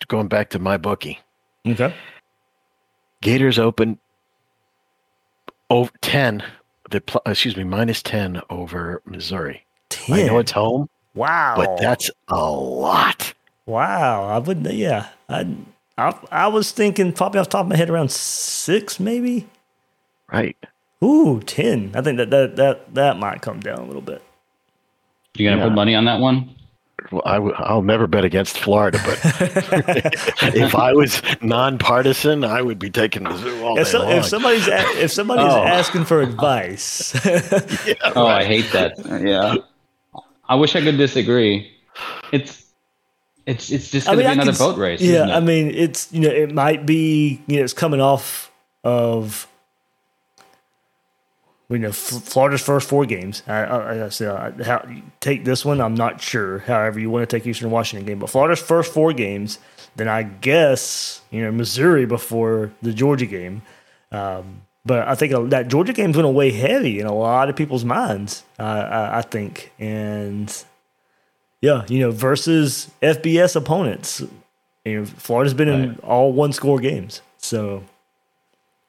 going back to my bookie, Okay. Gators open over ten. The pl- excuse me, minus ten over Missouri. I know it's home, Wow. but that's a lot. Wow, I would. Yeah, I, I, I was thinking probably off the top of my head around six, maybe. Right. Ooh, ten. I think that that that that might come down a little bit. You gonna Yeah. put money on that one? Well, I w- I'll never bet against Florida, but (laughs) if I was nonpartisan, I would be taking Mizzou all day If, so, long. if somebody's a, if somebody's Oh. asking for advice, (laughs) Oh, I hate that. Yeah. I wish I could disagree. It's it's it's just I gonna mean, be I another can boat race. Yeah, isn't it? I mean, it's you know, it might be you know, it's coming off of you know Florida's first four games. I, I, I said, uh, how take this one. I'm not sure. However, you want to take Eastern Washington game, but Florida's first four games. Then I guess you know Missouri before the Georgia game. Um, but I think that Georgia game's going to weigh heavy in a lot of people's minds. Uh, I, I think, and yeah, you know, versus FBS opponents. You know, Florida's been in all one score games. So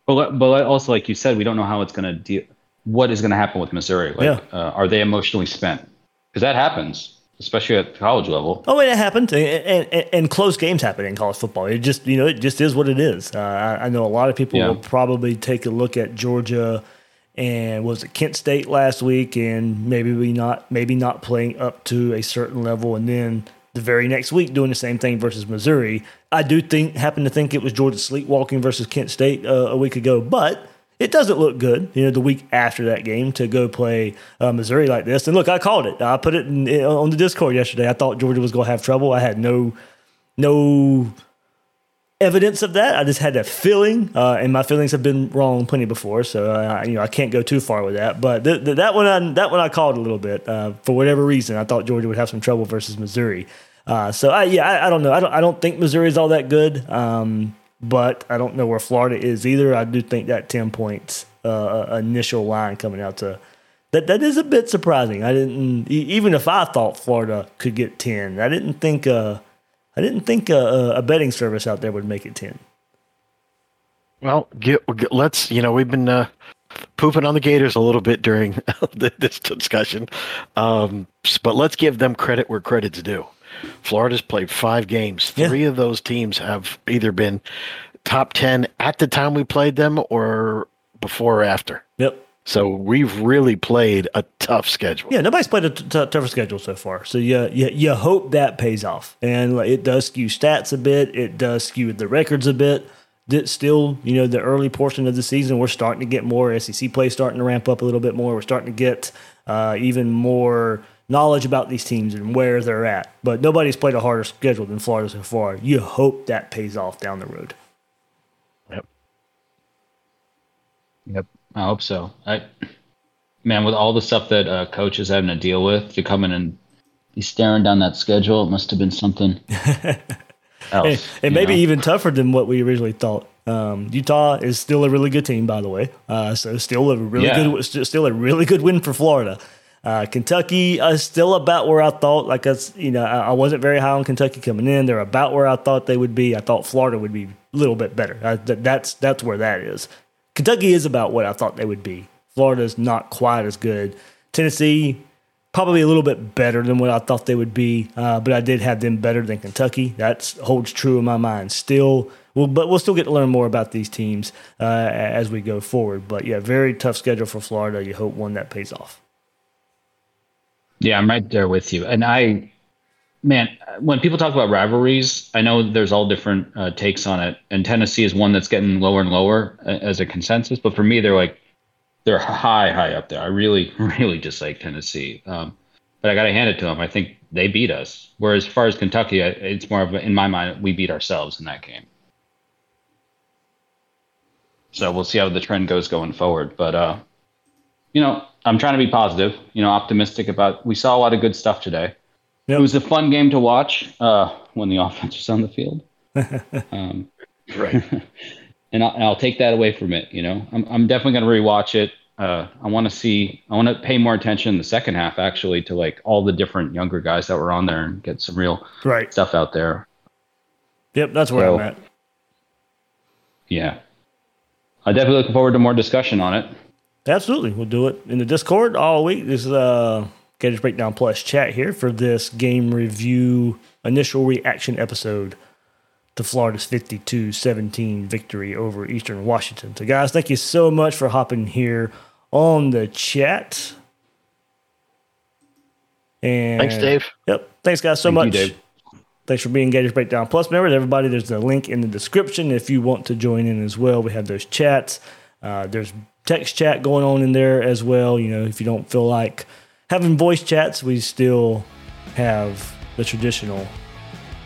But but also, like you said, we don't know how it's going to deal. What is going to happen with Missouri? Like, Yeah. uh, are they emotionally spent? Because that happens, especially at the college level. Oh, and it happened, and, and, and close games happen in college football. It just, you know, it just is what it is. Uh, I, I know a lot of people Yeah. will probably take a look at Georgia and was it Kent State last week, and maybe we not, maybe not playing up to a certain level, and then the very next week doing the same thing versus Missouri. I do think, happen to think it was Georgia sleepwalking versus Kent State uh, a week ago, but it doesn't look good, you know, the week after that game to go play uh, Missouri like this. And look, I called it. I put it in, on the Discord yesterday. I thought Georgia was going to have trouble. I had no, no evidence of that. I just had that feeling, uh, and my feelings have been wrong plenty before, so uh, you know I can't go too far with that. But th- th- that one, I, that one I called a little bit uh, for whatever reason. I thought Georgia would have some trouble versus Missouri. Uh, so I, yeah, I, I, don't know. I don't, I don't think Missouri is all that good, um, but I don't know where Florida is either. I do think that ten points uh, initial line coming out to that that is a bit surprising. I didn't even if I thought Florida could get ten, I didn't think uh, I didn't think a, a betting service out there would make it ten. Well, get, get, let's you know we've been uh, pooping on the Gators a little bit during (laughs) this discussion, um, but let's give them credit where credit's due. Florida's played five games. Three yeah. of those teams have either been top ten at the time we played them or before or after. Yep. So we've really played a tough schedule. Yeah, nobody's played a t- t- tougher schedule so far. So you, you you hope that pays off, and it does skew stats a bit. It does skew the records a bit. That still, you know, the early portion of the season, we're starting to get more SEC play, starting to ramp up a little bit more. We're starting to get uh, even more knowledge about these teams and where they're at. But nobody's played a harder schedule than Florida so far. You hope that pays off down the road. Yep. Yep. I hope so. I, man, with all the stuff that uh, coach is having to deal with to come in and be staring down that schedule, it must have been something (laughs) else. it may be even tougher than what we originally thought. Um, Utah is still a really good team, by the way. Uh, so still a really yeah. good, still a really good win for Florida. Uh, Kentucky is still about where I thought. Like you know, I, wasn't very high on Kentucky coming in. They're about where I thought they would be. I thought Florida would be a little bit better. Uh, that's that's where that is. Kentucky is about what I thought they would be. Florida's not quite as good. Tennessee, probably a little bit better than what I thought they would be, uh, but I did have them better than Kentucky. That holds true in my mind still. Well, but we'll still get to learn more about these teams uh, as we go forward. But yeah, very tough schedule for Florida. You hope one that pays off. Yeah, I'm right there with you. And I, man, when people talk about rivalries, I know there's all different uh, takes on it. And Tennessee is one that's getting lower and lower uh, as a consensus. But for me, they're like, they're high, high up there. I really, (laughs) really dislike Tennessee. Um, but I got to hand it to them. I think they beat us. Whereas as far as Kentucky, it's more of in my mind, we beat ourselves in that game. So we'll see how the trend goes going forward. But uh, you know, I'm trying to be positive. You know, optimistic about. We saw a lot of good stuff today. Yep. It was a fun game to watch uh, when the (laughs) offense was on the field. (laughs) um, right. (laughs) and I'll, and I'll, take that away from it. You know, I'm, I'm definitely going to rewatch it. Uh, I want to see, I want to pay more attention in the second half actually to like all the different younger guys that were on there and get some real right. stuff out there. Yep, that's where so, I'm at. Yeah. I'm definitely looking forward to more discussion on it. Absolutely. We'll do it in the Discord all week. This is uh Gators Breakdown Plus chat here for this game review initial reaction episode to Florida's 52 17 victory over Eastern Washington. So, guys, thank you so much for hopping here on the chat. And thanks, Dave. Yep. Thanks, guys, so thank much. You, Thanks for being Gators Breakdown Plus members. Everybody, there's a link in the description if you want to join in as well. We have those chats. Uh, there's text chat going on in there as well. You know, if you don't feel like having voice chats, we still have the traditional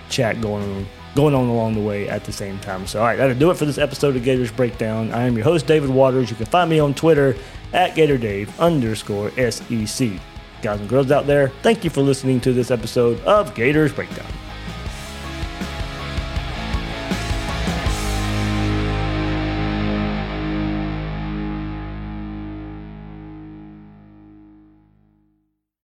chat going on going on along the way at the same time. So, all right, that'll do it for this episode of Gators Breakdown. I am your host, David Waters. You can find me on Twitter at GatorDave underscore SEC. Guys and girls out there, thank you for listening to this episode of Gators Breakdown.